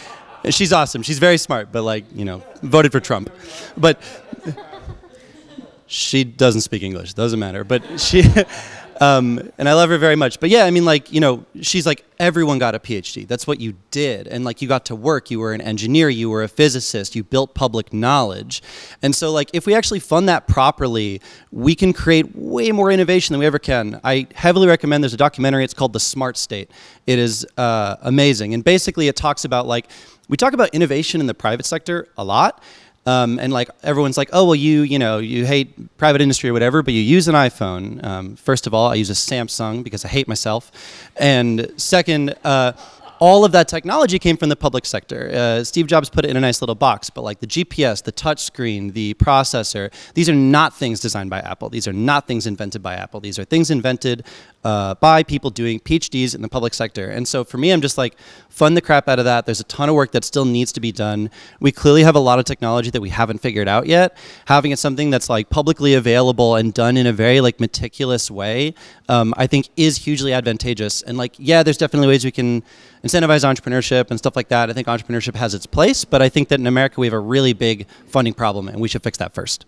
she's awesome. She's very smart, but like, you know, voted for Trump. But *laughs* she doesn't speak English. Doesn't matter. But she, *laughs* um, and I love her very much. But yeah, I mean, like, you know, she's like, everyone got a PhD. That's what you did. And like, you got to work. You were an engineer. You were a physicist. You built public knowledge. And so, like, if we actually fund that properly, we can create way more innovation than we ever can. I heavily recommend there's a documentary. It's called The Smart State. It is uh, amazing. And basically, it talks about, like, we talk about innovation in the private sector a lot. Um, and like everyone's like, oh well, you you know you hate private industry or whatever, but you use an iPhone. Um, first of all, I use a Samsung because I hate myself, and second. Uh, all of that technology came from the public sector. Uh, Steve Jobs put it in a nice little box, but like the GPS, the touchscreen, the processor, these are not things designed by Apple. These are not things invented by Apple. These are things invented uh, by people doing PhDs in the public sector. And so for me, I'm just like, fund the crap out of that. There's a ton of work that still needs to be done. We clearly have a lot of technology that we haven't figured out yet. Having it something that's like publicly available and done in a very like meticulous way, um, I think is hugely advantageous. And like, yeah, there's definitely ways we can incentivize entrepreneurship and stuff like that. I think entrepreneurship has its place, but I think that in America we have a really big funding problem and we should fix that first.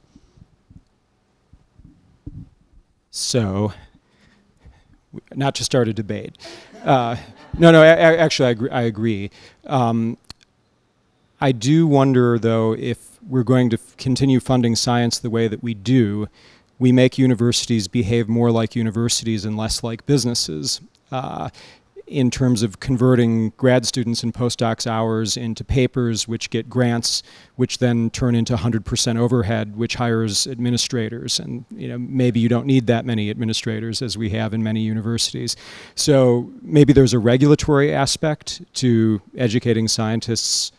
So not to start a debate. Uh, no, no, I, I, actually, I agree. I, agree. Um, I do wonder, though, if we're going to continue funding science the way that we do, we make universities behave more like universities and less like businesses. Uh, in terms of converting grad students and postdocs hours into papers, which get grants, which then turn into 100% overhead, which hires administrators. And you know, maybe you don't need that many administrators as we have in many universities. So maybe there's a regulatory aspect to educating scientists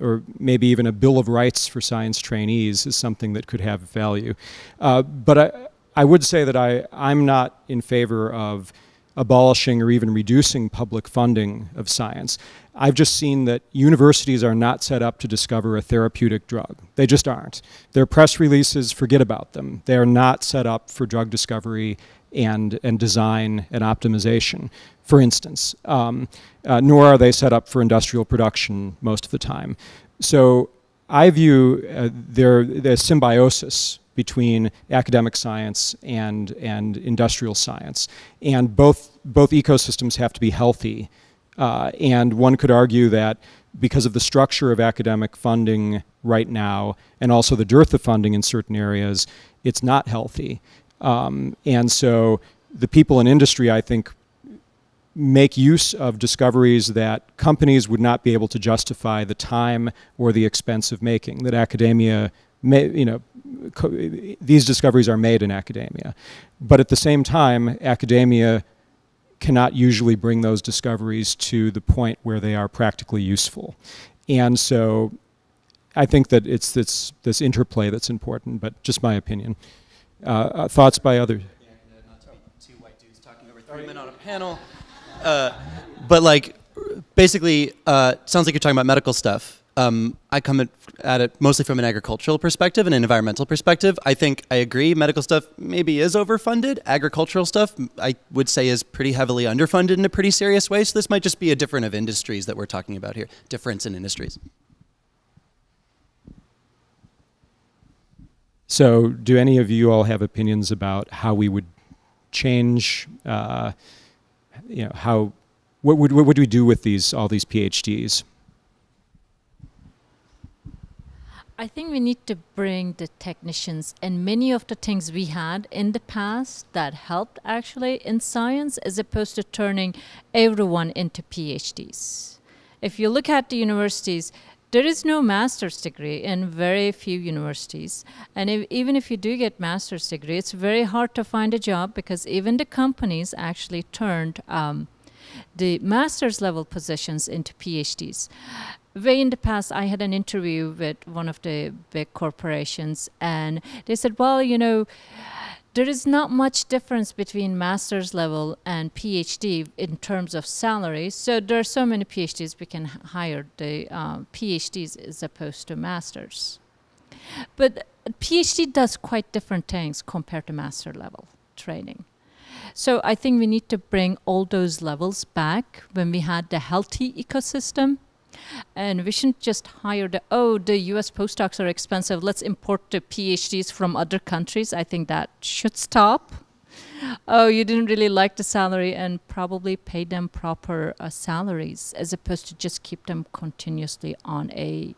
or maybe even a bill of rights for science trainees is something that could have value. Uh, but I, I would say that I, I'm not in favor of abolishing or even reducing public funding of science. I've just seen that universities are not set up to discover a therapeutic drug. They just aren't. Their press releases, forget about them. They are not set up for drug discovery and, and design and optimization, for instance. Um, uh, nor are they set up for industrial production most of the time. So I view uh, their, symbiosis between academic science and, and industrial science. And both, both ecosystems have to be healthy. Uh, and one could argue that because of the structure of academic funding right now, and also the dearth of funding in certain areas, it's not healthy. Um, and so the people in industry, I think, make use of discoveries that companies would not be able to justify the time or the expense of making, that academia may, you know, these discoveries are made in academia. But at the same time, academia cannot usually bring those discoveries to the point where they are practically useful. And so I think that it's this, this interplay that's important, but just my opinion. Uh, uh, thoughts by others? Yeah, two white dudes talking over three men on a panel. Uh, but like, basically, uh, sounds like you're talking about medical stuff um, I come at, at, it mostly from an agricultural perspective and an environmental perspective. I think I agree. Medical stuff maybe is overfunded. Agricultural stuff, I would say, is pretty heavily underfunded in a pretty serious way. So this might just be a different of industries that we're talking about here. Difference in industries. So, do any of you all have opinions about how we would change? Uh, you know, how what would what would we do with these all these PhDs? I think we need to bring the technicians and many of the things we had in the past that helped actually in science as opposed to turning everyone into PhDs. if you look at the universities, there is no master's degree in very few universities. And if, even if you do get master's degree, it's very hard to find a job because even the companies actually turned um, the master's level positions into PhDs. Way in the past, I had an interview with one of the big corporations, and they said, well, you know, there is not much difference between master's level and PhD in terms of salary. So there are so many PhDs we can hire the uh, PhDs as opposed to masters. But PhD does quite different things compared to master level training. So I think we need to bring all those levels back when we had the healthy ecosystem and we shouldn't just hire the, oh, the US postdocs are expensive, let's import the PhDs from other countries. I think that should stop. Oh, you didn't really like the salary and probably pay them proper uh, salaries as opposed to just keep them continuously on a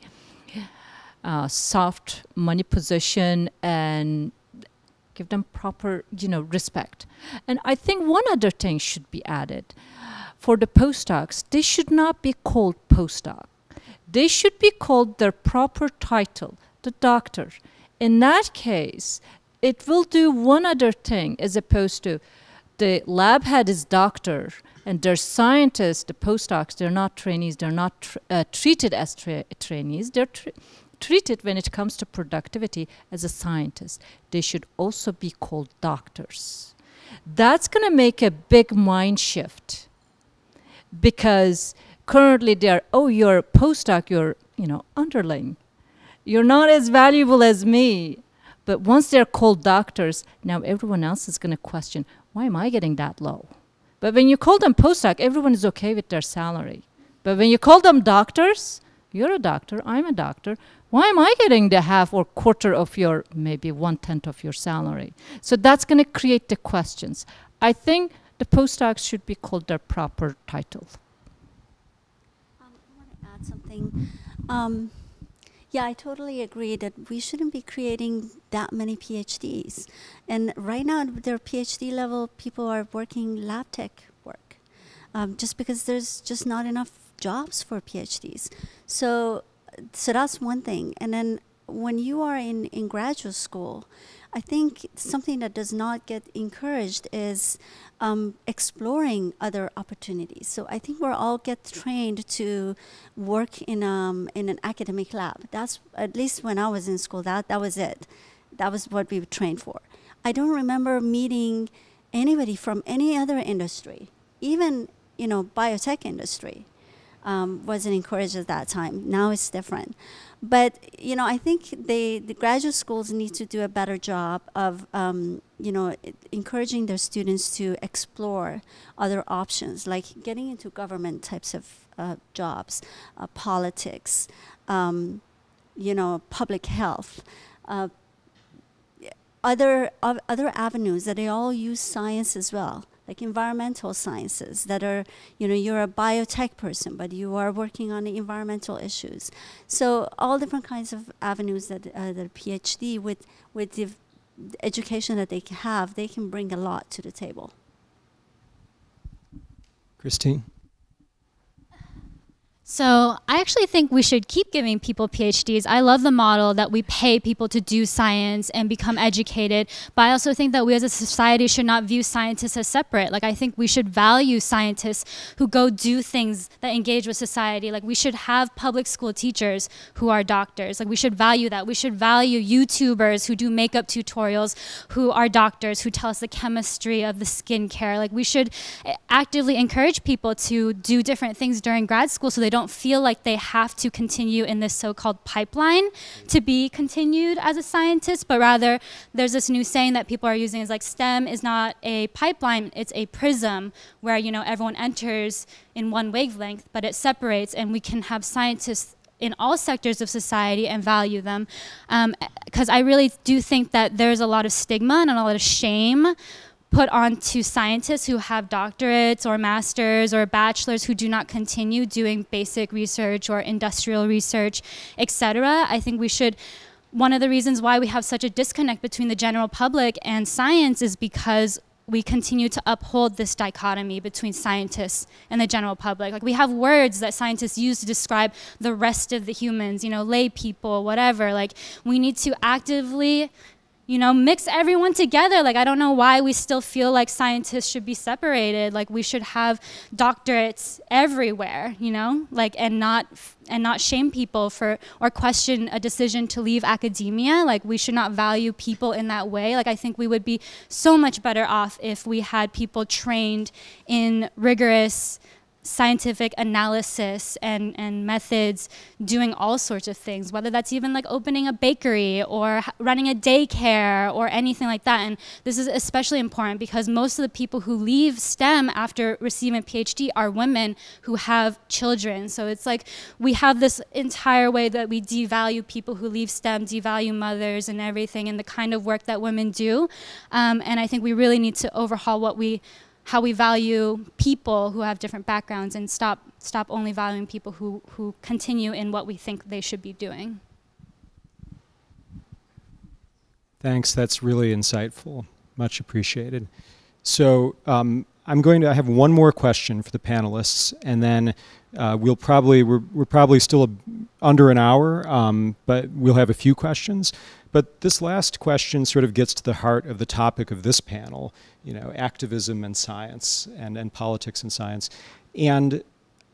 uh, soft money position and give them proper, you know, respect. And I think one other thing should be added for the postdocs, they should not be called postdoc. They should be called their proper title, the doctor. In that case, it will do one other thing as opposed to the lab head is doctor and their scientists, the postdocs, they're not trainees, they're not tr uh, treated as tra trainees, they're tr treated when it comes to productivity as a scientist. They should also be called doctors. That's going to make a big mind shift because currently they're, oh, you're postdoc, you're, you know, underling. You're not as valuable as me. But once they're called doctors, now everyone else is going to question, why am I getting that low? But when you call them postdoc, everyone is okay with their salary. But when you call them doctors, you're a doctor, I'm a doctor, why am I getting the half or quarter of your, maybe one tenth of your salary? So that's going to create the questions. I think the postdocs should be called their proper title. Um, I want to add something. Um, yeah, I totally agree that we shouldn't be creating that many PhDs. And right now, at their PhD level people are working lab tech work, um, just because there's just not enough jobs for PhDs. So, so that's one thing. And then when you are in, in graduate school, I think something that does not get encouraged is um, exploring other opportunities. So I think we're all get trained to work in um, in an academic lab. That's at least when I was in school. That that was it. That was what we were trained for. I don't remember meeting anybody from any other industry, even you know biotech industry, um, wasn't encouraged at that time. Now it's different. But you know, I think they, the graduate schools need to do a better job of um, you know encouraging their students to explore other options, like getting into government types of uh, jobs, uh, politics, um, you know, public health. Uh, other other avenues that they all use science as well like environmental sciences that are, you know, you're a biotech person, but you are working on the environmental issues. So all different kinds of avenues that uh, the PhD with with the education that they have, they can bring a lot to the table. Christine. So I actually think we should keep giving people PhDs. I love the model that we pay people to do science and become educated, but I also think that we as a society should not view scientists as separate. Like I think we should value scientists who go do things that engage with society. Like we should have public school teachers who are doctors. Like we should value that. We should value YouTubers who do makeup tutorials who are doctors who tell us the chemistry of the skincare. Like we should eh, actively encourage people to do different things during grad school so they don't don't feel like they have to continue in this so-called pipeline to be continued as a scientist, but rather there's this new saying that people are using is like STEM is not a pipeline, it's a prism where you know everyone enters in one wavelength, but it separates and we can have scientists in all sectors of society and value them. Because um, I really do think that there's a lot of stigma and a lot of shame put on to scientists who have doctorates or masters or bachelors who do not continue doing basic research or industrial research, etc. I think we should one of the reasons why we have such a disconnect between the general public and science is because we continue to uphold this dichotomy between scientists and the general public. Like we have words that scientists use to describe the rest of the humans, you know, lay people, whatever. Like we need to actively you know, mix everyone together. Like, I don't know why we still feel like scientists should be separated. Like, we should have doctorates everywhere, you know, like, and not and not shame people for or question a decision to leave academia. Like, we should not value people in that way. Like, I think we would be so much better off if we had people trained in rigorous scientific analysis and, and methods doing all sorts of things, whether that's even like opening a bakery or running a daycare or anything like that. And this is especially important because most of the people who leave STEM after receiving a PhD are women who have children. So it's like we have this entire way that we devalue people who leave STEM, devalue mothers and everything and the kind of work that women do. Um, and I think we really need to overhaul what we how we value people who have different backgrounds and stop stop only valuing people who, who continue in what we think they should be doing. Thanks, that's really insightful. Much appreciated. So um, I'm going to I have one more question for the panelists, and then uh, we'll probably we're, we're probably still a, under an hour, um, but we'll have a few questions. But this last question sort of gets to the heart of the topic of this panel, you know, activism and science and, and politics and science. And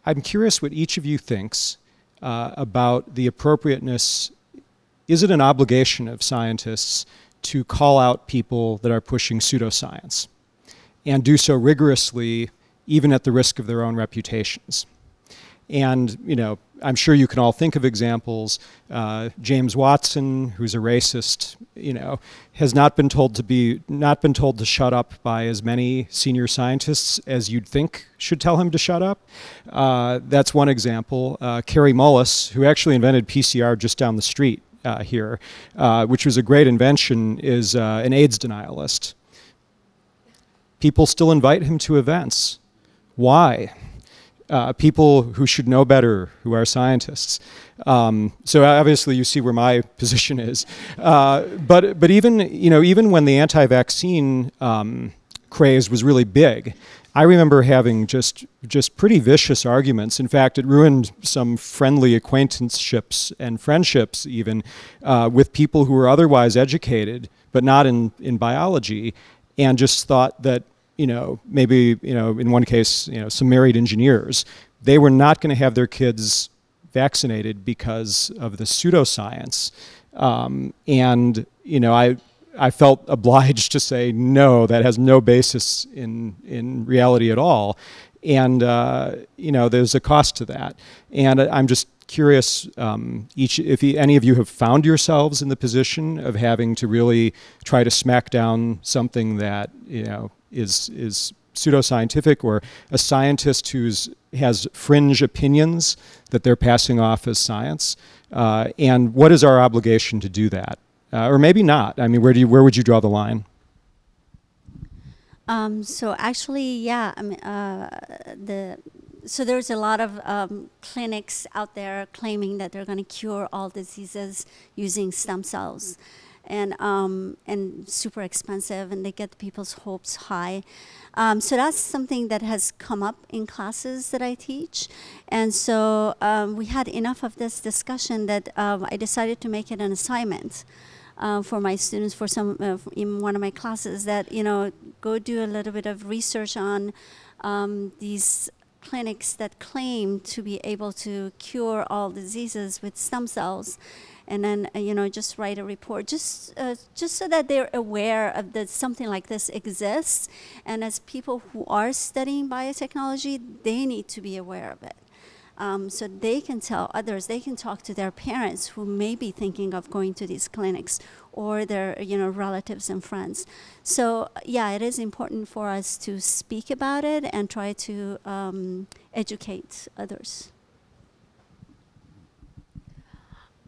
I'm curious what each of you thinks uh, about the appropriateness. Is it an obligation of scientists to call out people that are pushing pseudoscience and do so rigorously, even at the risk of their own reputations? And, you know, I'm sure you can all think of examples. Uh, James Watson, who's a racist, you know, has not been told to be not been told to shut up by as many senior scientists as you'd think should tell him to shut up. Uh, that's one example. Uh, Kary Mullis, who actually invented PCR just down the street uh, here, uh, which was a great invention, is uh, an AIDS denialist. People still invite him to events. Why? uh, people who should know better, who are scientists. Um, so obviously, you see where my *laughs* position is. Uh, but but even you know even when the anti-vaccine um, craze was really big, I remember having just just pretty vicious arguments. In fact, it ruined some friendly acquaintanceships and friendships even uh, with people who were otherwise educated but not in in biology, and just thought that you know, maybe, you know, in one case, you know, some married engineers, they were not going to have their kids vaccinated because of the pseudoscience. Um, and, you know, I, I felt *laughs* obliged to say, no, that has no basis in, in reality at all. And, uh, you know, there's a cost to that. And I'm just curious um, each if any of you have found yourselves in the position of having to really try to smack down something that you know is is pseudoscientific or a scientist who's has fringe opinions that they're passing off as science, uh, and what is our obligation to do that, uh, or maybe not? I mean, where do you, where would you draw the line? Um, so actually, yeah, I mean, uh, the so there's a lot of um, clinics out there claiming that they're going to cure all diseases using stem cells and um, and super expensive, and they get people's hopes high. Um, so that's something that has come up in classes that I teach, and so um, we had enough of this discussion that um, I decided to make it an assignment. Uh, for my students, for some uh, in one of my classes, that you know, go do a little bit of research on um, these clinics that claim to be able to cure all diseases with stem cells and then uh, you know just write a report just uh, just so that they're aware of that something like this exists. And as people who are studying biotechnology they need to be aware of it. Um, so they can tell others they can talk to their parents who may be thinking of going to these clinics or their you know relatives and friends. So yeah it is important for us to speak about it and try to um, educate others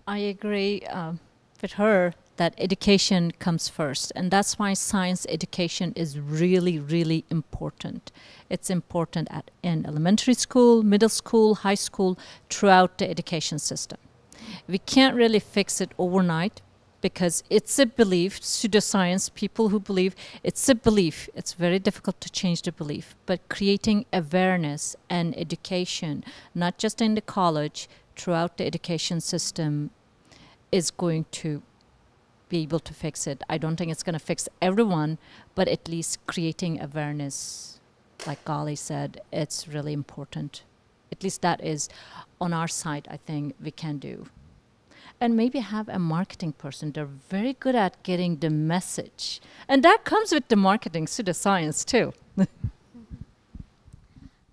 I agree uh, with her that education comes first. And that's why science education is really, really important. It's important at in elementary school, middle school, high school, throughout the education system. We can't really fix it overnight, because it's a belief, pseudoscience, people who believe it's a belief. It's very difficult to change the belief. But creating awareness and education, not just in the college, throughout the education system, is going to be able to fix it. I don't think it's going to fix everyone, but at least creating awareness, like Goli said, it's really important. At least that is on our side, I think we can do and maybe have a marketing person. They're very good at getting the message. And that comes with the marketing pseudoscience too. *laughs*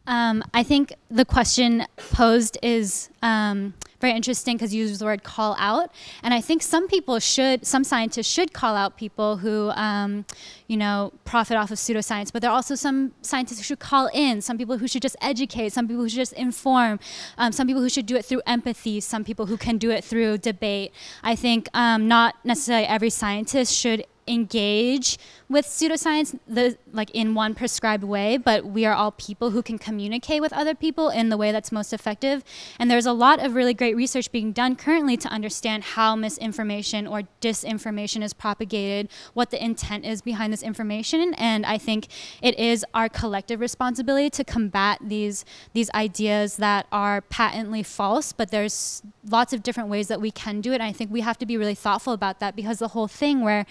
um, I think the question posed is um, very interesting because you use the word call out. And I think some people should, some scientists should call out people who, um, you know, profit off of pseudoscience. But there are also some scientists who should call in, some people who should just educate, some people who should just inform, um, some people who should do it through empathy, some people who can do it through debate. I think um, not necessarily every scientist should engage with pseudoscience the like in one prescribed way but we are all people who can communicate with other people in the way that's most effective. And there's a lot of really great research being done currently to understand how misinformation or disinformation is propagated what the intent is behind this information. And i think it is our collective responsibility to combat these these ideas that are patently false but there's lots of different ways that we can do it. And i think we have to be really thoughtful about that because the whole thing where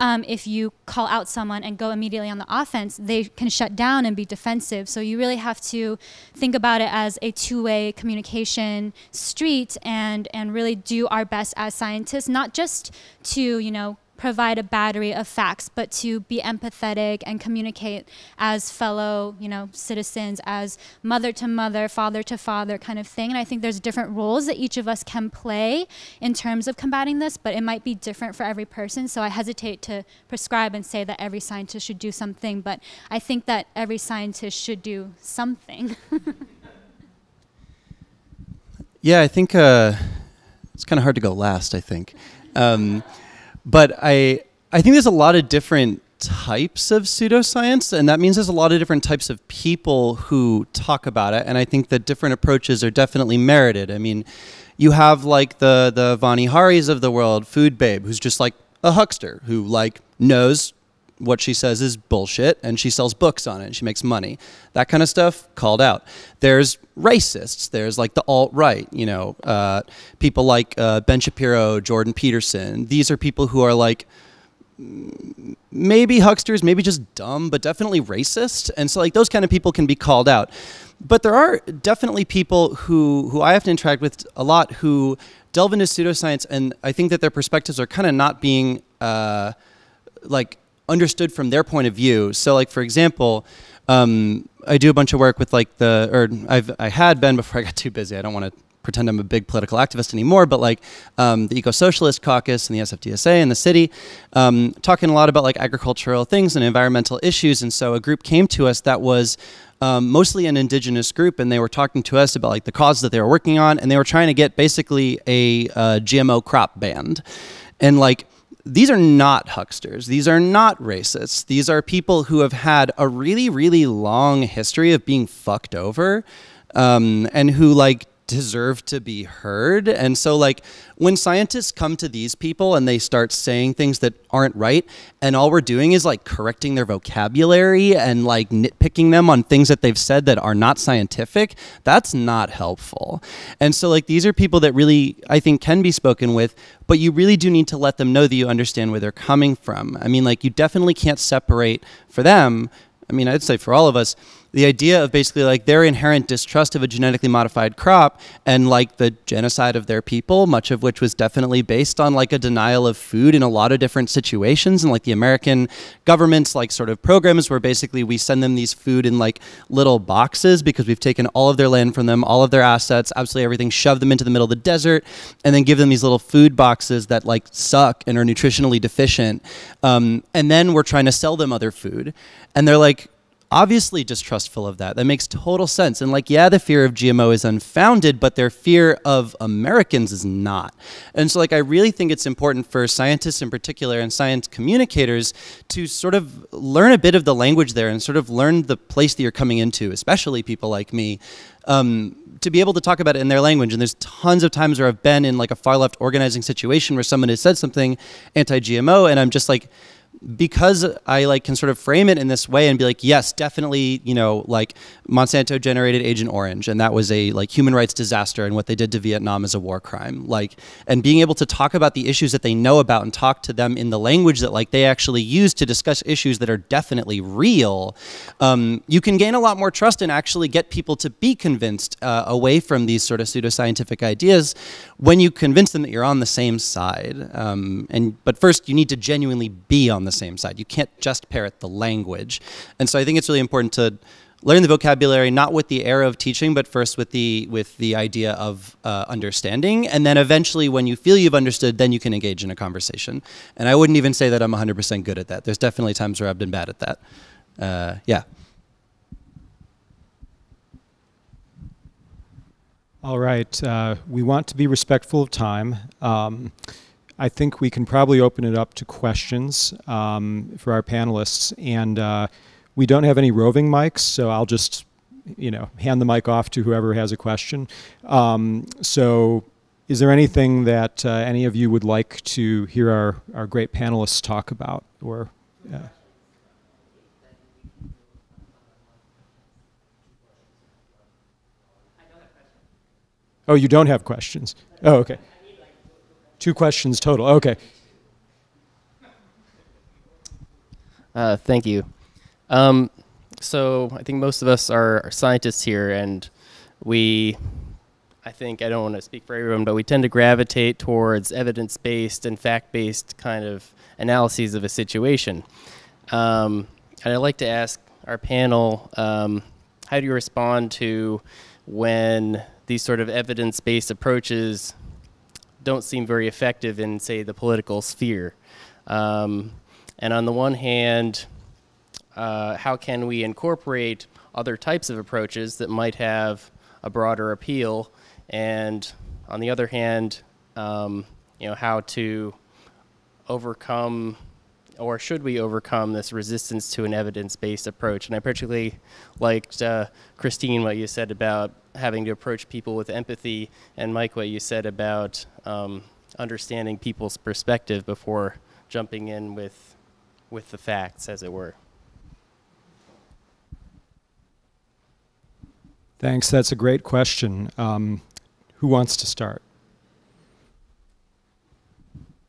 um, if you call out someone and go immediately on the offense, they can shut down and be defensive. So you really have to think about it as a two-way communication street and and really do our best as scientists, not just to you know provide a battery of facts, but to be empathetic and communicate as fellow, you know, citizens, as mother to mother, father to father kind of thing. And I think there's different roles that each of us can play in terms of combating this, but it might be different for every person. So I hesitate to prescribe and say that every scientist should do something, but I think that every scientist should do something. *laughs* yeah, I think uh, it's kind of hard to go last, I think. Um, but I I think there's a lot of different types of pseudoscience, and that means there's a lot of different types of people who talk about it. And I think that different approaches are definitely merited. I mean, you have like the the Vani Haris of the world, Food Babe, who's just like a huckster who like knows what she says is bullshit and she sells books on it and she makes money. That kind of stuff called out. There's racists. There's like the alt right, you know, uh, people like uh, Ben Shapiro, Jordan Peterson. These are people who are like maybe hucksters, maybe just dumb, but definitely racist. And so like those kind of people can be called out. But there are definitely people who who I have to interact with a lot who delve into pseudoscience, and I think that their perspectives are kind of not being uh, like understood from their point of view. So, like for example, um, I do a bunch of work with like the, or I've I had been before I got too busy. I don't want to pretend I'm a big political activist anymore, but like um, the Eco Socialist Caucus and the SFDSA and the city, um, talking a lot about like agricultural things and environmental issues. And so a group came to us that was um, mostly an indigenous group, and they were talking to us about like the cause that they were working on, and they were trying to get basically a uh, GMO crop banned, and like these are not hucksters. These are not racists. These are people who have had a really, really long history of being fucked over um, and who like deserve to be heard. And so, like, when scientists come to these people and they start saying things that aren't right, and all we're doing is like correcting their vocabulary and like nitpicking them on things that they've said that are not scientific, that's not helpful. And so, like, these are people that really, I think, can be spoken with, but you really do need to let them know that you understand where they're coming from. I mean, like, you definitely can't separate for them. I mean, I'd say for all of us, the idea of basically like their inherent distrust of a genetically modified crop and like the genocide of their people, much of which was definitely based on like a denial of food in a lot of different situations. And like the American government's like sort of programs where basically we send them these food in like little boxes because we've taken all of their land from them, all of their assets, absolutely everything, shoved them into the middle of the desert, and then give them these little food boxes that like suck and are nutritionally deficient. Um, and then we're trying to sell them other food. And they're like, obviously distrustful of that. That makes total sense. And like, yeah, the fear of GMO is unfounded, but their fear of Americans is not. And so, like, I really think it's important for scientists in particular and science communicators to sort of learn a bit of the language there and sort of learn the place that you're coming into, especially people like me. Um, to be able to talk about it in their language. And there's tons of times where I've been in like a far left organizing situation where someone has said something anti GMO, and I'm just like, because I like can sort of frame it in this way and be like, yes, definitely, you know, like Monsanto generated Agent Orange, and that was a like human rights disaster, and what they did to Vietnam is a war crime. Like, and being able to talk about the issues that they know about and talk to them in the language that like they actually use to discuss issues that are definitely real, um, you can gain a lot more trust and actually get people to be convinced uh, away from these sort of pseudoscientific ideas when you convince them that you're on the same side. Um, and but first, you need to genuinely be on the the same side. You can't just parrot the language. And so I think it's really important to learn the vocabulary not with the air of teaching but first with the with the idea of uh, understanding. And then eventually when you feel you've understood then you can engage in a conversation. And i wouldn't even say that i'm 100% good at that. There's definitely times where i've been bad at that. Uh, yeah. All right uh, we want to be respectful of time. Um, I think we can probably open it up to questions um, for our panelists. And uh, we don't have any roving mics, so I'll just, you know, hand the mic off to whoever has a question. Um, so is there anything that uh, any of you would like to hear our, our great panelists talk about? Or uh, Oh, you don't have questions? Oh, okay. Two questions total. Okay. Uh, thank you. Um, so I think most of us are, are, scientists here, and we, I think I don't want to speak for everyone, but we tend to gravitate towards evidence-based and fact-based kind of analyses of a situation. Um, and I'd like to ask our panel, um, how do you respond to when these sort of evidence-based approaches don't seem very effective in, say, the political sphere. Um, and on the one hand, uh, how can we incorporate other types of approaches that might have a broader appeal? And on the other hand, um, you know, how to overcome or should we overcome this resistance to an evidence-based approach? And I particularly liked, uh, Christine, what you said about having to approach people with empathy, and Mike, what you said about um, understanding people's perspective before jumping in with, with the facts, as it were. Thanks. That's a great question. Um, who wants to start?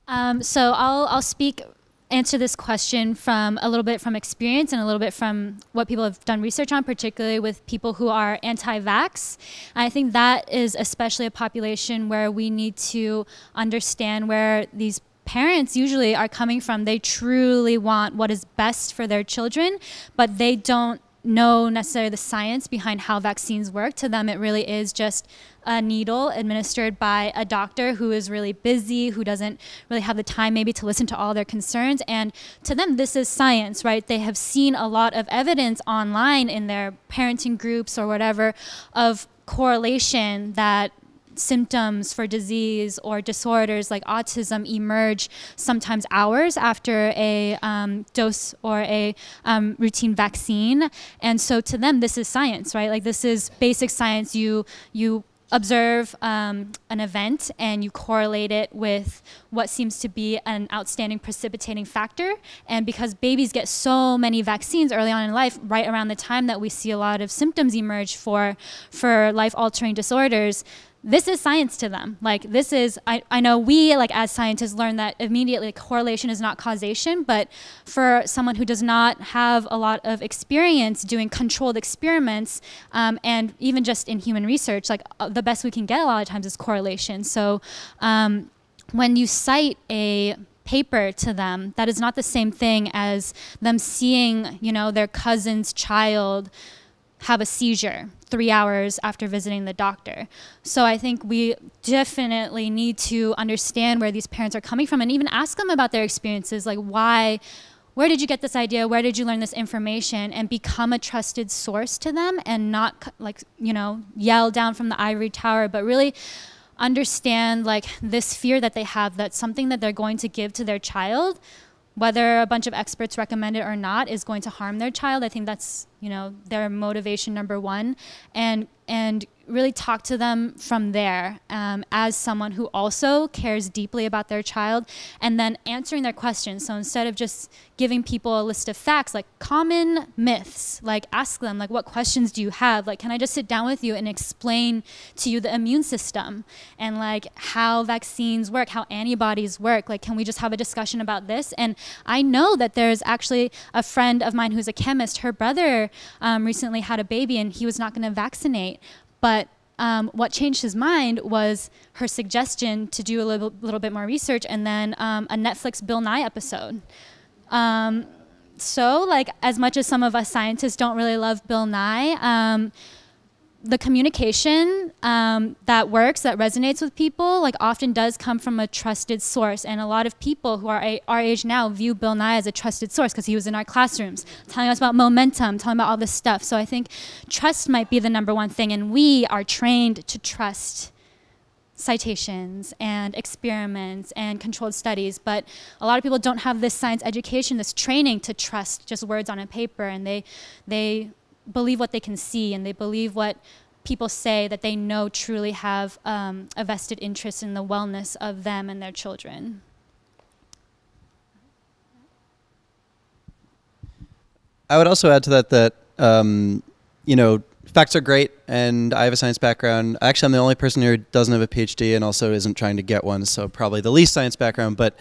Um, so I'll I'll speak answer this question from a little bit from experience and a little bit from what people have done research on, particularly with people who are anti-vax. I think that is especially a population where we need to understand where these parents usually are coming from. They truly want what is best for their children, but they don't know necessarily the science behind how vaccines work. To them, it really is just a needle administered by a doctor who is really busy, who doesn't really have the time maybe to listen to all their concerns. And to them, this is science, right? They have seen a lot of evidence online in their parenting groups or whatever of correlation that symptoms for disease or disorders like autism emerge sometimes hours after a um, dose or a um, routine vaccine and so to them this is science right like this is basic science you you observe um, an event and you correlate it with what seems to be an outstanding precipitating factor. And because babies get so many vaccines early on in life, right around the time that we see a lot of symptoms emerge for, for life altering disorders, this is science to them. Like this is, I, I know we like as scientists learn that immediately like, correlation is not causation, but for someone who does not have a lot of experience doing controlled experiments, um, and even just in human research, like uh, the best we can get a lot of times is correlation. So um, when you cite a paper to them, that is not the same thing as them seeing, you know, their cousin's child have a seizure three hours after visiting the doctor. So I think we definitely need to understand where these parents are coming from and even ask them about their experiences, like why where did you get this idea? Where did you learn this information? And become a trusted source to them and not like, you know, yell down from the ivory tower, but really understand like this fear that they have that something that they're going to give to their child whether a bunch of experts recommend it or not is going to harm their child. I think that's you know their motivation number one. And and really talk to them from there um, as someone who also cares deeply about their child and then answering their questions. So instead of just giving people a list of facts, like common myths, like ask them, like, what questions do you have? Like, can I just sit down with you and explain to you the immune system and like how vaccines work, how antibodies work? Like, can we just have a discussion about this? And I know that there's actually a friend of mine who's a chemist. Her brother um, recently had a baby and he was not going to vaccinate. But um, what changed his mind was her suggestion to do a little, little bit more research and then um, a Netflix Bill Nye episode. Um, so, like, as much as some of us scientists don't really love Bill Nye, um, the communication um, that works, that resonates with people, like often does come from a trusted source. And a lot of people who are our age now view Bill Nye as a trusted source because he was in our classrooms telling us about momentum, telling about all this stuff. So I think trust might be the number one thing. And we are trained to trust citations and experiments and controlled studies but a lot of people don't have this science education this training to trust just words on a paper and they they believe what they can see and they believe what people say that they know truly have um, a vested interest in the wellness of them and their children. I would also add to that that um, you know facts are great, and I have a science background. Actually, I'm the only person here who doesn't have a PhD and also isn't trying to get one, so probably the least science background. But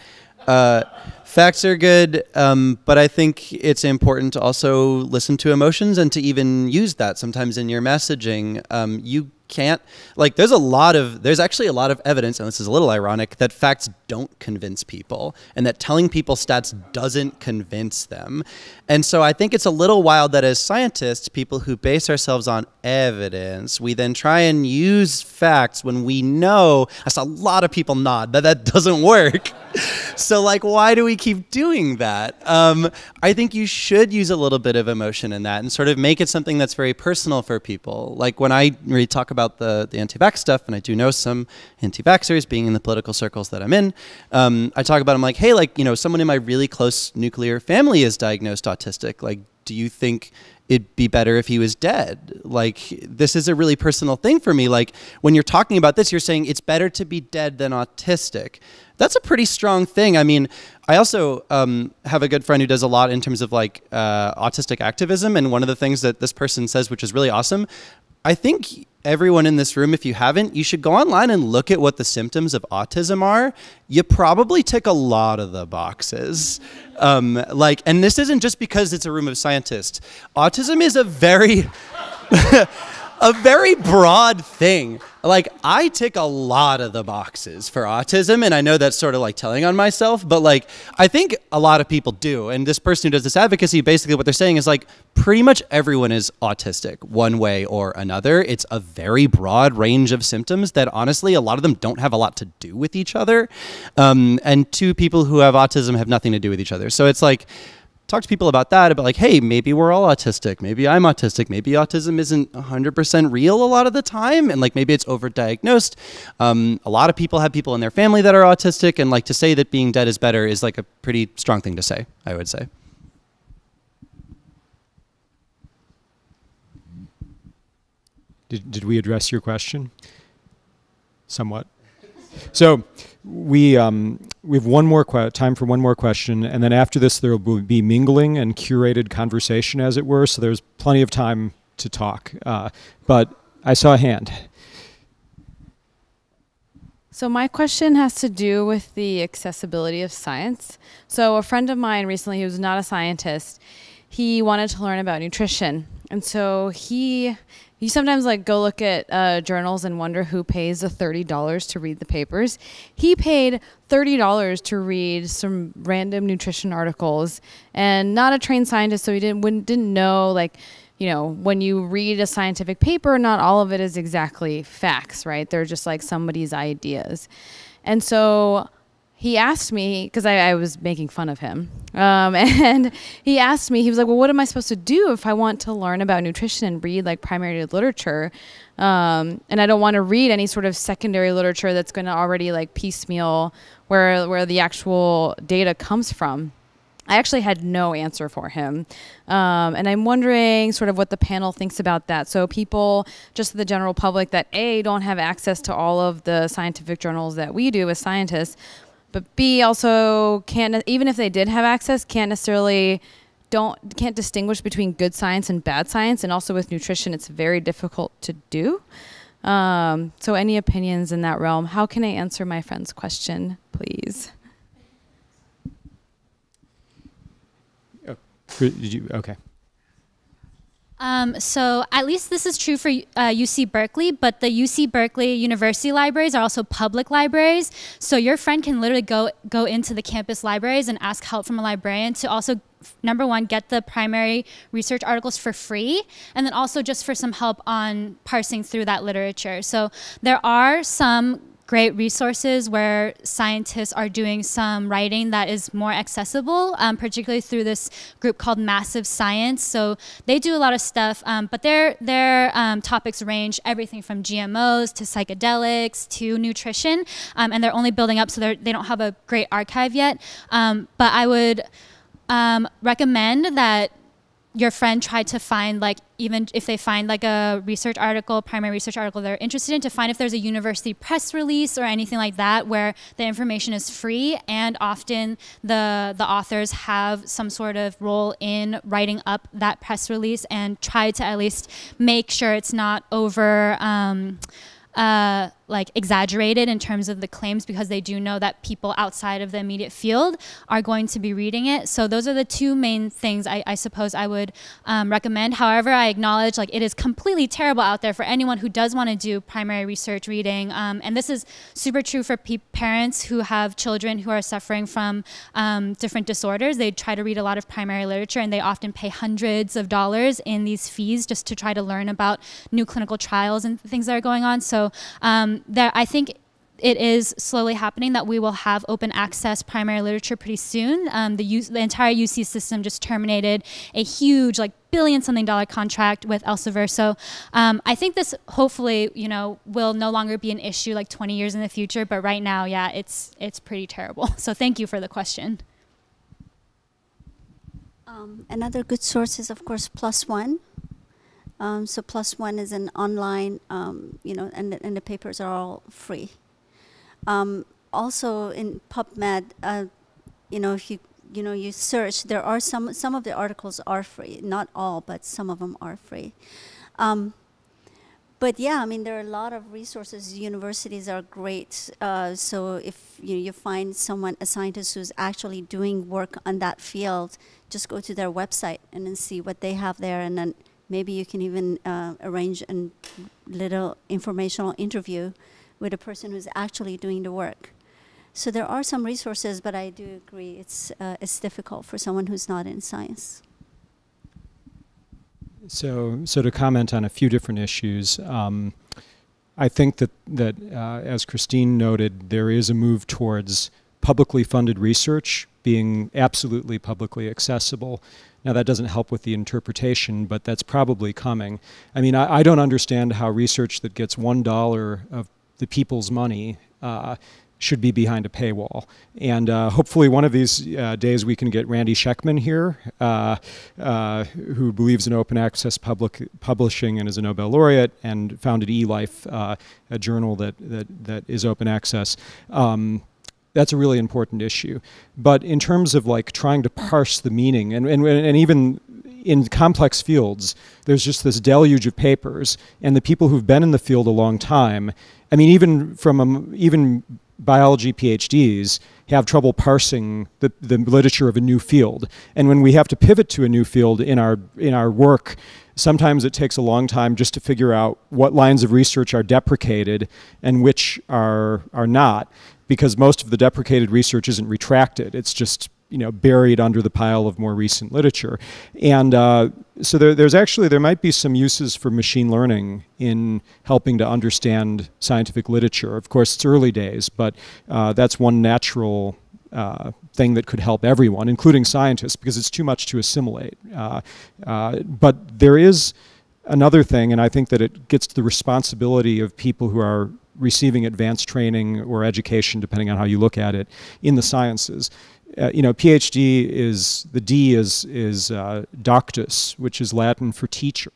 uh, facts are good, um, but I think it's important to also listen to emotions and to even use that sometimes in your messaging. Um, you can't like there's a lot of there's actually a lot of evidence and this is a little ironic that facts don't convince people and that telling people stats doesn't convince them and so i think it's a little wild that as scientists people who base ourselves on evidence we then try and use facts when we know i saw a lot of people nod that that doesn't work *laughs* so like why do we keep doing that um, i think you should use a little bit of emotion in that and sort of make it something that's very personal for people like when i really talk about the, the anti-vax stuff and i do know some anti-vaxxers being in the political circles that i'm in um, i talk about them like hey like you know someone in my really close nuclear family is diagnosed autistic like do you think it'd be better if he was dead. Like, this is a really personal thing for me. Like, when you're talking about this, you're saying it's better to be dead than autistic. That's a pretty strong thing. I mean, I also um, have a good friend who does a lot in terms of like uh, autistic activism. And one of the things that this person says, which is really awesome, I think everyone in this room, if you haven't, you should go online and look at what the symptoms of autism are. You probably tick a lot of the boxes. Um, like, and this isn't just because it's a room of scientists. Autism is a very *laughs* a very broad thing. Like I tick a lot of the boxes for autism and I know that's sort of like telling on myself, but like I think a lot of people do. And this person who does this advocacy basically what they're saying is like pretty much everyone is autistic one way or another. It's a very broad range of symptoms that honestly a lot of them don't have a lot to do with each other. Um, and two people who have autism have nothing to do with each other. So it's like talk to people about that about like hey maybe we're all autistic maybe i'm autistic maybe autism isn't 100% real a lot of the time and like maybe it's overdiagnosed um, a lot of people have people in their family that are autistic and like to say that being dead is better is like a pretty strong thing to say i would say Did, did we address your question? Somewhat. So we um, we have one more que- time for one more question, and then after this there will be mingling and curated conversation, as it were. So there's plenty of time to talk. Uh, but I saw a hand. So my question has to do with the accessibility of science. So a friend of mine recently, who was not a scientist, he wanted to learn about nutrition, and so he you sometimes like go look at uh, journals and wonder who pays the thirty dollars to read the papers. He paid thirty dollars to read some random nutrition articles, and not a trained scientist, so he didn't wouldn't, didn't know like you know when you read a scientific paper, not all of it is exactly facts, right? They're just like somebody's ideas, and so he asked me because I, I, was making fun of him, um, *laughs* and he asked me. He was like, "Well, what am I supposed to do if I want to learn about nutrition and read like primary literature, um, and I don't want to read any sort of secondary literature that's going to already like piecemeal where where the actual data comes from?" I actually had no answer for him. Um, and I'm wondering sort of what the panel thinks about that. So, people, just the general public, that A, don't have access to all of the scientific journals that we do as scientists, but B also can't even if they did have access can't necessarily don't can't distinguish between good science and bad science. And also with nutrition it's very difficult to do. Um, so any opinions in that realm? How can i answer my friend's question please? Oh, did you okay um, so at least this is true for uh, UC Berkeley, but the UC Berkeley University libraries are also public libraries. So your friend can literally go go into the campus libraries and ask help from a librarian to also number one get the primary research articles for free and then also just for some help on parsing through that literature so there are some great resources where scientists are doing some writing that is more accessible, um, particularly through this group called Massive Science. So they do a lot of stuff, um, but their their um, topics range everything from GMOs to psychedelics to nutrition, um, and they're only building up, so they don't have a great archive yet. Um, but I would recommend that your friend tried to find like even if they find like a research article primary research article they're interested in to find if there's a university press release or anything like that where the information is free and often the the authors have some sort of role in writing up that press release and try to at least make sure it's not over um, uh, like exaggerated in terms of the claims because they do know that people outside of the immediate field are going to be reading it. So those are the two main things I, I suppose I would um, recommend. However, I acknowledge like it is completely terrible out there for anyone who does want to do primary research reading. Um, and this is super true for parents who have children who are suffering from um, different disorders. They try to read a lot of primary literature and they often pay hundreds of dollars in these fees just to try to learn about new clinical trials and things that are going on. So um, that I think it is slowly happening that we will have open access primary literature pretty soon. Um, the, the, entire UC system just terminated a huge, like billion something dollar contract with Elsevier. So um, I think this hopefully, you know, will no longer be an issue like 20 years in the future. But right now, yeah, it's it's pretty terrible. *laughs* So thank you for the question. Um, another good source is, of course, One. Um, so One is an online, um, you know, and, and the papers are all free. Um, also in PubMed, uh, you know, if you you know you search, there are some some of the articles are free, not all, but some of them are free. Um, but yeah, I mean, there are a lot of resources. Universities are great. Uh, so if you, you find someone, a scientist who's actually doing work on that field, just go to their website and then see what they have there, and then Maybe you can even uh, arrange a little informational interview with a person who's actually doing the work. So there are some resources, but I do agree it's, uh, it's difficult for someone who's not in science. So, so to comment on a few different issues, um, I think that, that uh, as Christine noted, there is a move towards publicly funded research being absolutely publicly accessible. Now, that doesn't help with the interpretation, but that's probably coming. I mean, I, I don't understand how research that gets $1 of the people's money uh, should be behind a paywall. And uh, hopefully, one of these uh, days we can get Randy Schekman here, uh, uh who believes in open access public publishing and is a Nobel laureate and founded eLife, uh, a journal that, that, that is open access. Um, that's a really important issue. But in terms of like trying to parse the meaning, and, and, and even in complex fields, there's just this deluge of papers, and the people who've been in the field a long time, I mean, even from um, even biology PhDs have trouble parsing the, the literature of a new field. And when we have to pivot to a new field in our in our work, sometimes it takes a long time just to figure out what lines of research are deprecated and which are are not because most of the deprecated research isn't retracted. It's just you know buried under the pile of more recent literature. And uh, so there, there's actually there might be some uses for machine learning in helping to understand scientific literature. Of course it's early days but uh, that's one natural uh, thing that could help everyone including scientists because it's too much to assimilate. Uh, uh, but there is another thing and i think that it gets to the responsibility of people who are receiving advanced training or education, depending on how you look at it, in the sciences. Uh, you know, PhD is the D is is uh, doctus, which is Latin for teacher,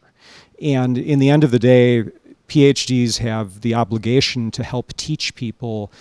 and in the end of the day, PhDs have the obligation to help teach people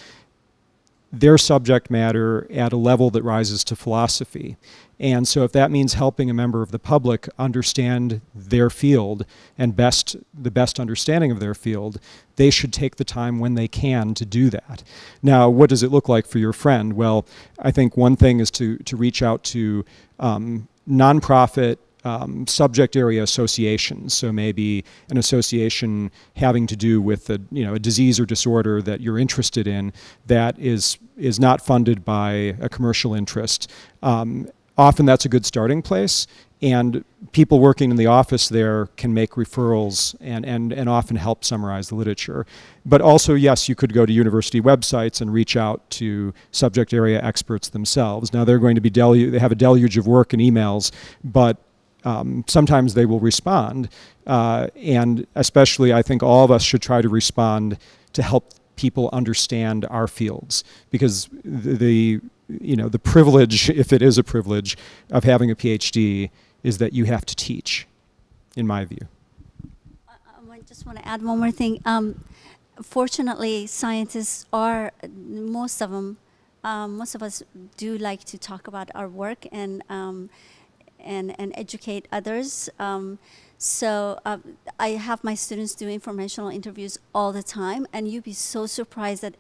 their subject matter at a level that rises to philosophy. And so if that means helping a member of the public understand their field and best the best understanding of their field, they should take the time when they can to do that. Now, what does it look like for your friend? Well, I think one thing is to to reach out to um, nonprofit um, subject area associations. So maybe an association having to do with a you know a disease or disorder that you're interested in that is is not funded by a commercial interest. Um, often that's a good starting place and people working in the office there can make referrals and, and, and often help summarize the literature. But also, yes, you could go to university websites and reach out to subject area experts themselves. Now, they're going to be delu- they have a deluge of work and emails, but um, sometimes they will respond. Uh, and especially, I think all of us should try to respond to help people understand our fields because the, the you know, the privilege, if it is a privilege, of having a PhD is that you have to teach, in my view. I just want to add one more thing. Um, fortunately, scientists are, most of them, um, most of us do like to talk about our work and, um, and, and educate others. Um, so uh, I have my students do informational interviews all the time, and you'd be so surprised at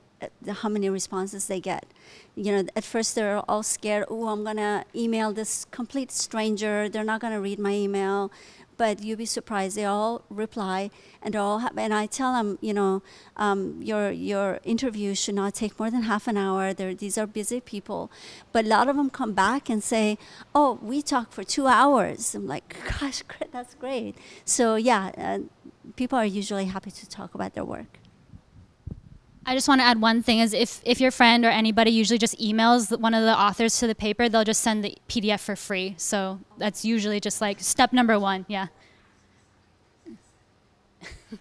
how many responses they get. You know, at first they're all scared. Oh, I'm gonna email this complete stranger. They're not gonna read my email, but you'll be surprised. They all reply, and all and I tell them, you know, um, your your interview should not take more than half an hour. They're, these are busy people, but a lot of them come back and say, "Oh, we talked for two hours." I'm like, *laughs* "Gosh, that's great." So yeah, uh, people are usually happy to talk about their work. I just want to add one thing is if, if your friend or anybody usually just emails one of the authors to the paper, they'll just send the PDF for free. So that's usually just like step number one. Yeah. *laughs*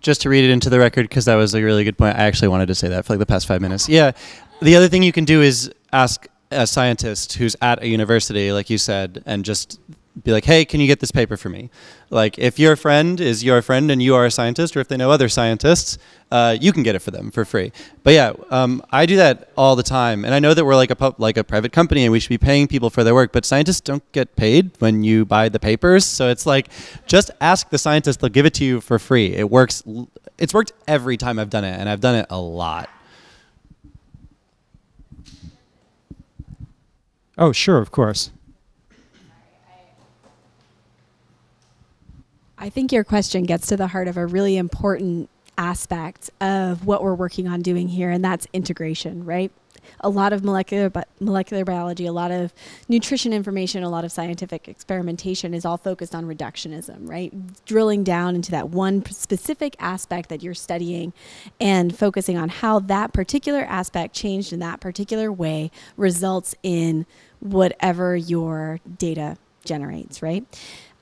just to read it into the record because that was a really good point. I actually wanted to say that for like the past five minutes. Yeah. The other thing you can do is ask a scientist who's at a university, like you said, and just be like, hey, can you get this paper for me? Like, if your friend is your friend and you are a scientist, or if they know other scientists, uh, you can get it for them for free. But yeah, um, I do that all the time, and I know that we're like a pub, like a private company, and we should be paying people for their work. But scientists don't get paid when you buy the papers, so it's like, just ask the scientist; they'll give it to you for free. It works. It's worked every time I've done it, and I've done it a lot. Oh, sure, of course. I think your question gets to the heart of a really important aspect of what we're working on doing here, and that's integration, right? A lot of molecular bi- molecular biology, a lot of nutrition information, a lot of scientific experimentation is all focused on reductionism, right? Drilling down into that one specific aspect that you're studying and focusing on how that particular aspect changed in that particular way results in whatever your data generates, right?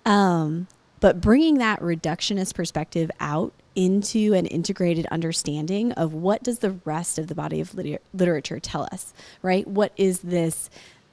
Um, but bringing that reductionist perspective out into an integrated understanding of what does the rest of the body of liter- literature tell us, right? What is this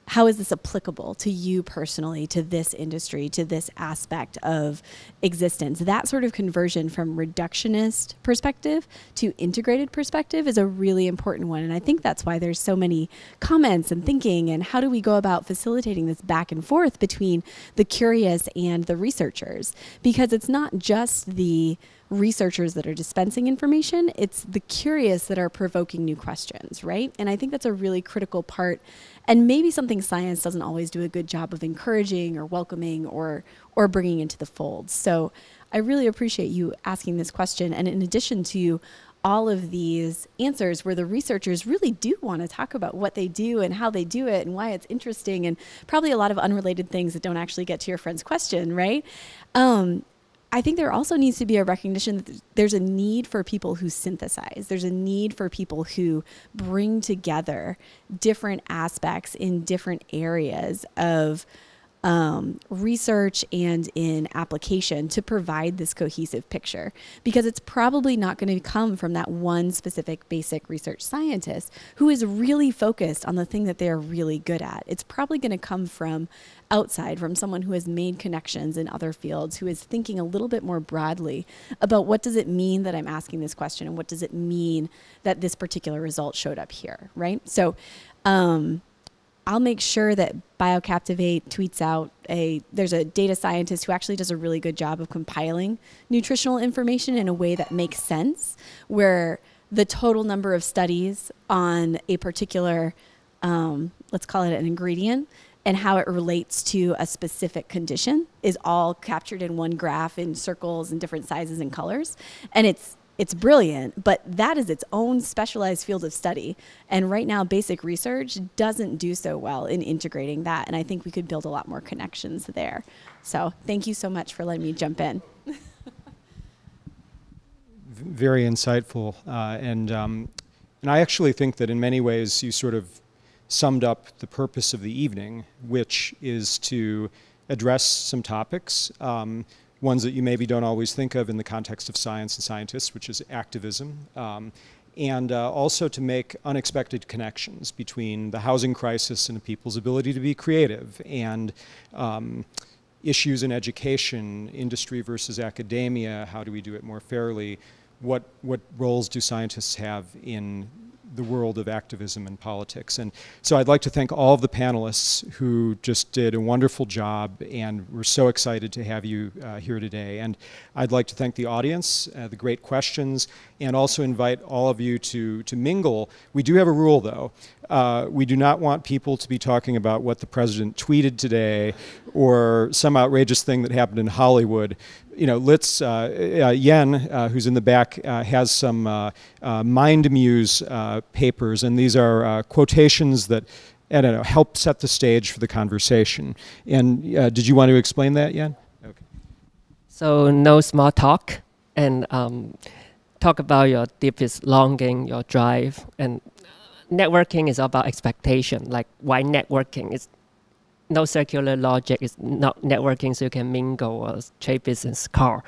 how is this applicable to you personally, to this industry, to this aspect of existence? That sort of conversion from reductionist perspective to integrated perspective is a really important one. And I think that's why there's so many comments and thinking and how do we go about facilitating this back and forth between the curious and the researchers? Because it's not just the researchers that are dispensing information, it's the curious that are provoking new questions, right? And I think that's a really critical part and maybe something science doesn't always do a good job of encouraging or welcoming or or bringing into the fold. So I really appreciate you asking this question and in addition to all of these answers where the researchers really do want to talk about what they do and how they do it and why it's interesting and probably a lot of unrelated things that don't actually get to your friend's question, right? Um, I think there also needs to be a recognition that there's a need for people who synthesize. There's a need for people who bring together different aspects in different areas of um, research and in application to provide this cohesive picture because it's probably not going to come from that one specific basic research scientist who is really focused on the thing that they're really good at. It's probably going to come from outside, from someone who has made connections in other fields, who is thinking a little bit more broadly about what does it mean that I'm asking this question and what does it mean that this particular result showed up here, right? So, um, I'll make sure that BioCaptivate tweets out a there's a data scientist who actually does a really good job of compiling nutritional information in a way that makes sense where the total number of studies on a particular um, let's call it an ingredient and how it relates to a specific condition is all captured in one graph in circles and different sizes and colors. And it's it's brilliant, but that is its own specialized field of study. And right now, basic research doesn't do so well in integrating that. And I think we could build a lot more connections there. So thank you so much for letting me jump in. Very insightful. Uh, and, um, and I actually think that in many ways you sort of summed up the purpose of the evening, which is to address some topics. Um, ones that you maybe don't always think of in the context of science and scientists, which is activism, um, and uh, also to make unexpected connections between the housing crisis and people's ability to be creative, and um, issues in education, industry versus academia, how do we do it more fairly, what, what roles do scientists have in the world of activism and politics. And so I'd like to thank all of the panelists who just did a wonderful job and we're so excited to have you uh, here today. And I'd like to thank the audience, uh, the great questions, and also invite all of you to, to mingle. We do have a rule though. Uh, we do not want people to be talking about what the president tweeted today or some outrageous thing that happened in Hollywood you know, let's, uh, uh, Yan, uh, who's in the back, uh, has some uh, uh, Mind Muse papers, and these are quotations that, I don't know, help set the stage for the conversation. And did you want to explain that, Yan? Okay. So no small talk, and um, talk about your deepest longing, your drive, and networking is about expectation. Like why networking? is no circular logic. It's not networking so you can mingle or trade business car.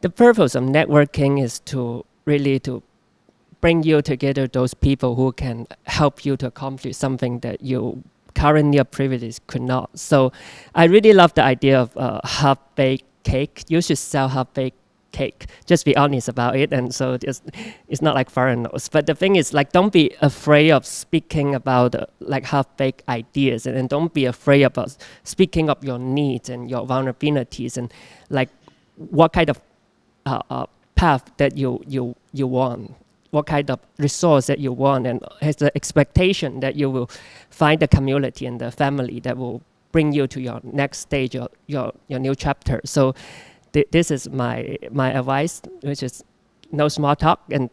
The purpose of networking is to really to bring you together those people who can help you to accomplish something that you currently or previously could not. So I really love the idea of uh, half-baked cake. You should sell half-baked cake. Just be honest about it. And so it's, it's not like foreigners. But the thing is, like, don't be afraid of speaking about uh, like half-baked ideas, and, and don't be afraid about speaking of your needs and your vulnerabilities, and like what kind of uh, uh, path that you you you want what kind of resource that you want and has the expectation that you will find the community and the family that will bring you to your next stage your your, your new chapter so th this is my my advice, which is no small talk and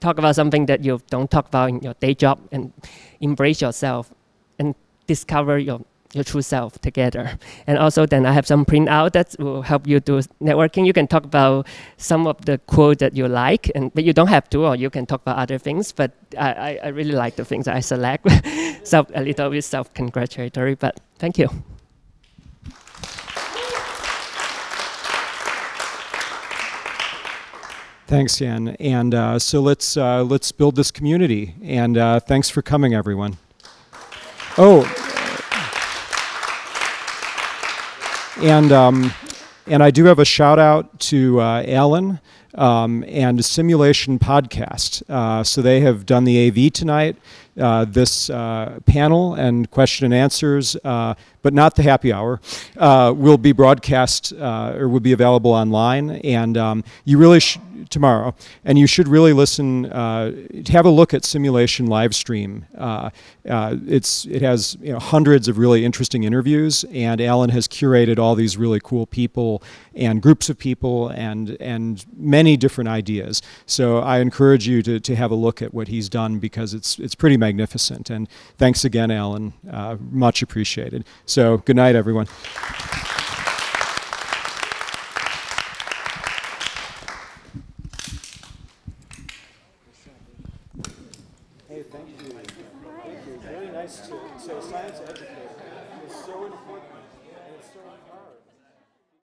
talk about something that you don't talk about in your day job and embrace yourself and discover your your true self together. *laughs* And also then I have some printout that will help you do networking. You can talk about some of the quote that you like, and but you don't have to, or you can talk about other things. But I, I, really like the things I select. *laughs* so a little bit self-congratulatory, but thank you. Thanks, Yan. And uh, so let's uh, let's build this community. And uh, thanks for coming, everyone. Oh, and um, and I do have a shout out to uh, Alan um, and Simulation Podcast. Uh, so they have done the AV tonight. uh, this panel and question and answers, but not the happy hour, uh, will be broadcast uh, or will be available online. And um, you really tomorrow, and you should really listen. Uh, have a look at Simulation live stream. Uh, uh, it's it has you know, hundreds of really interesting interviews, and Alan has curated all these really cool people and groups of people and and many different ideas. So I encourage you to, to have a look at what he's done because it's it's pretty magnificent. And thanks again, Alan. Uh, much appreciated. So good night, everyone.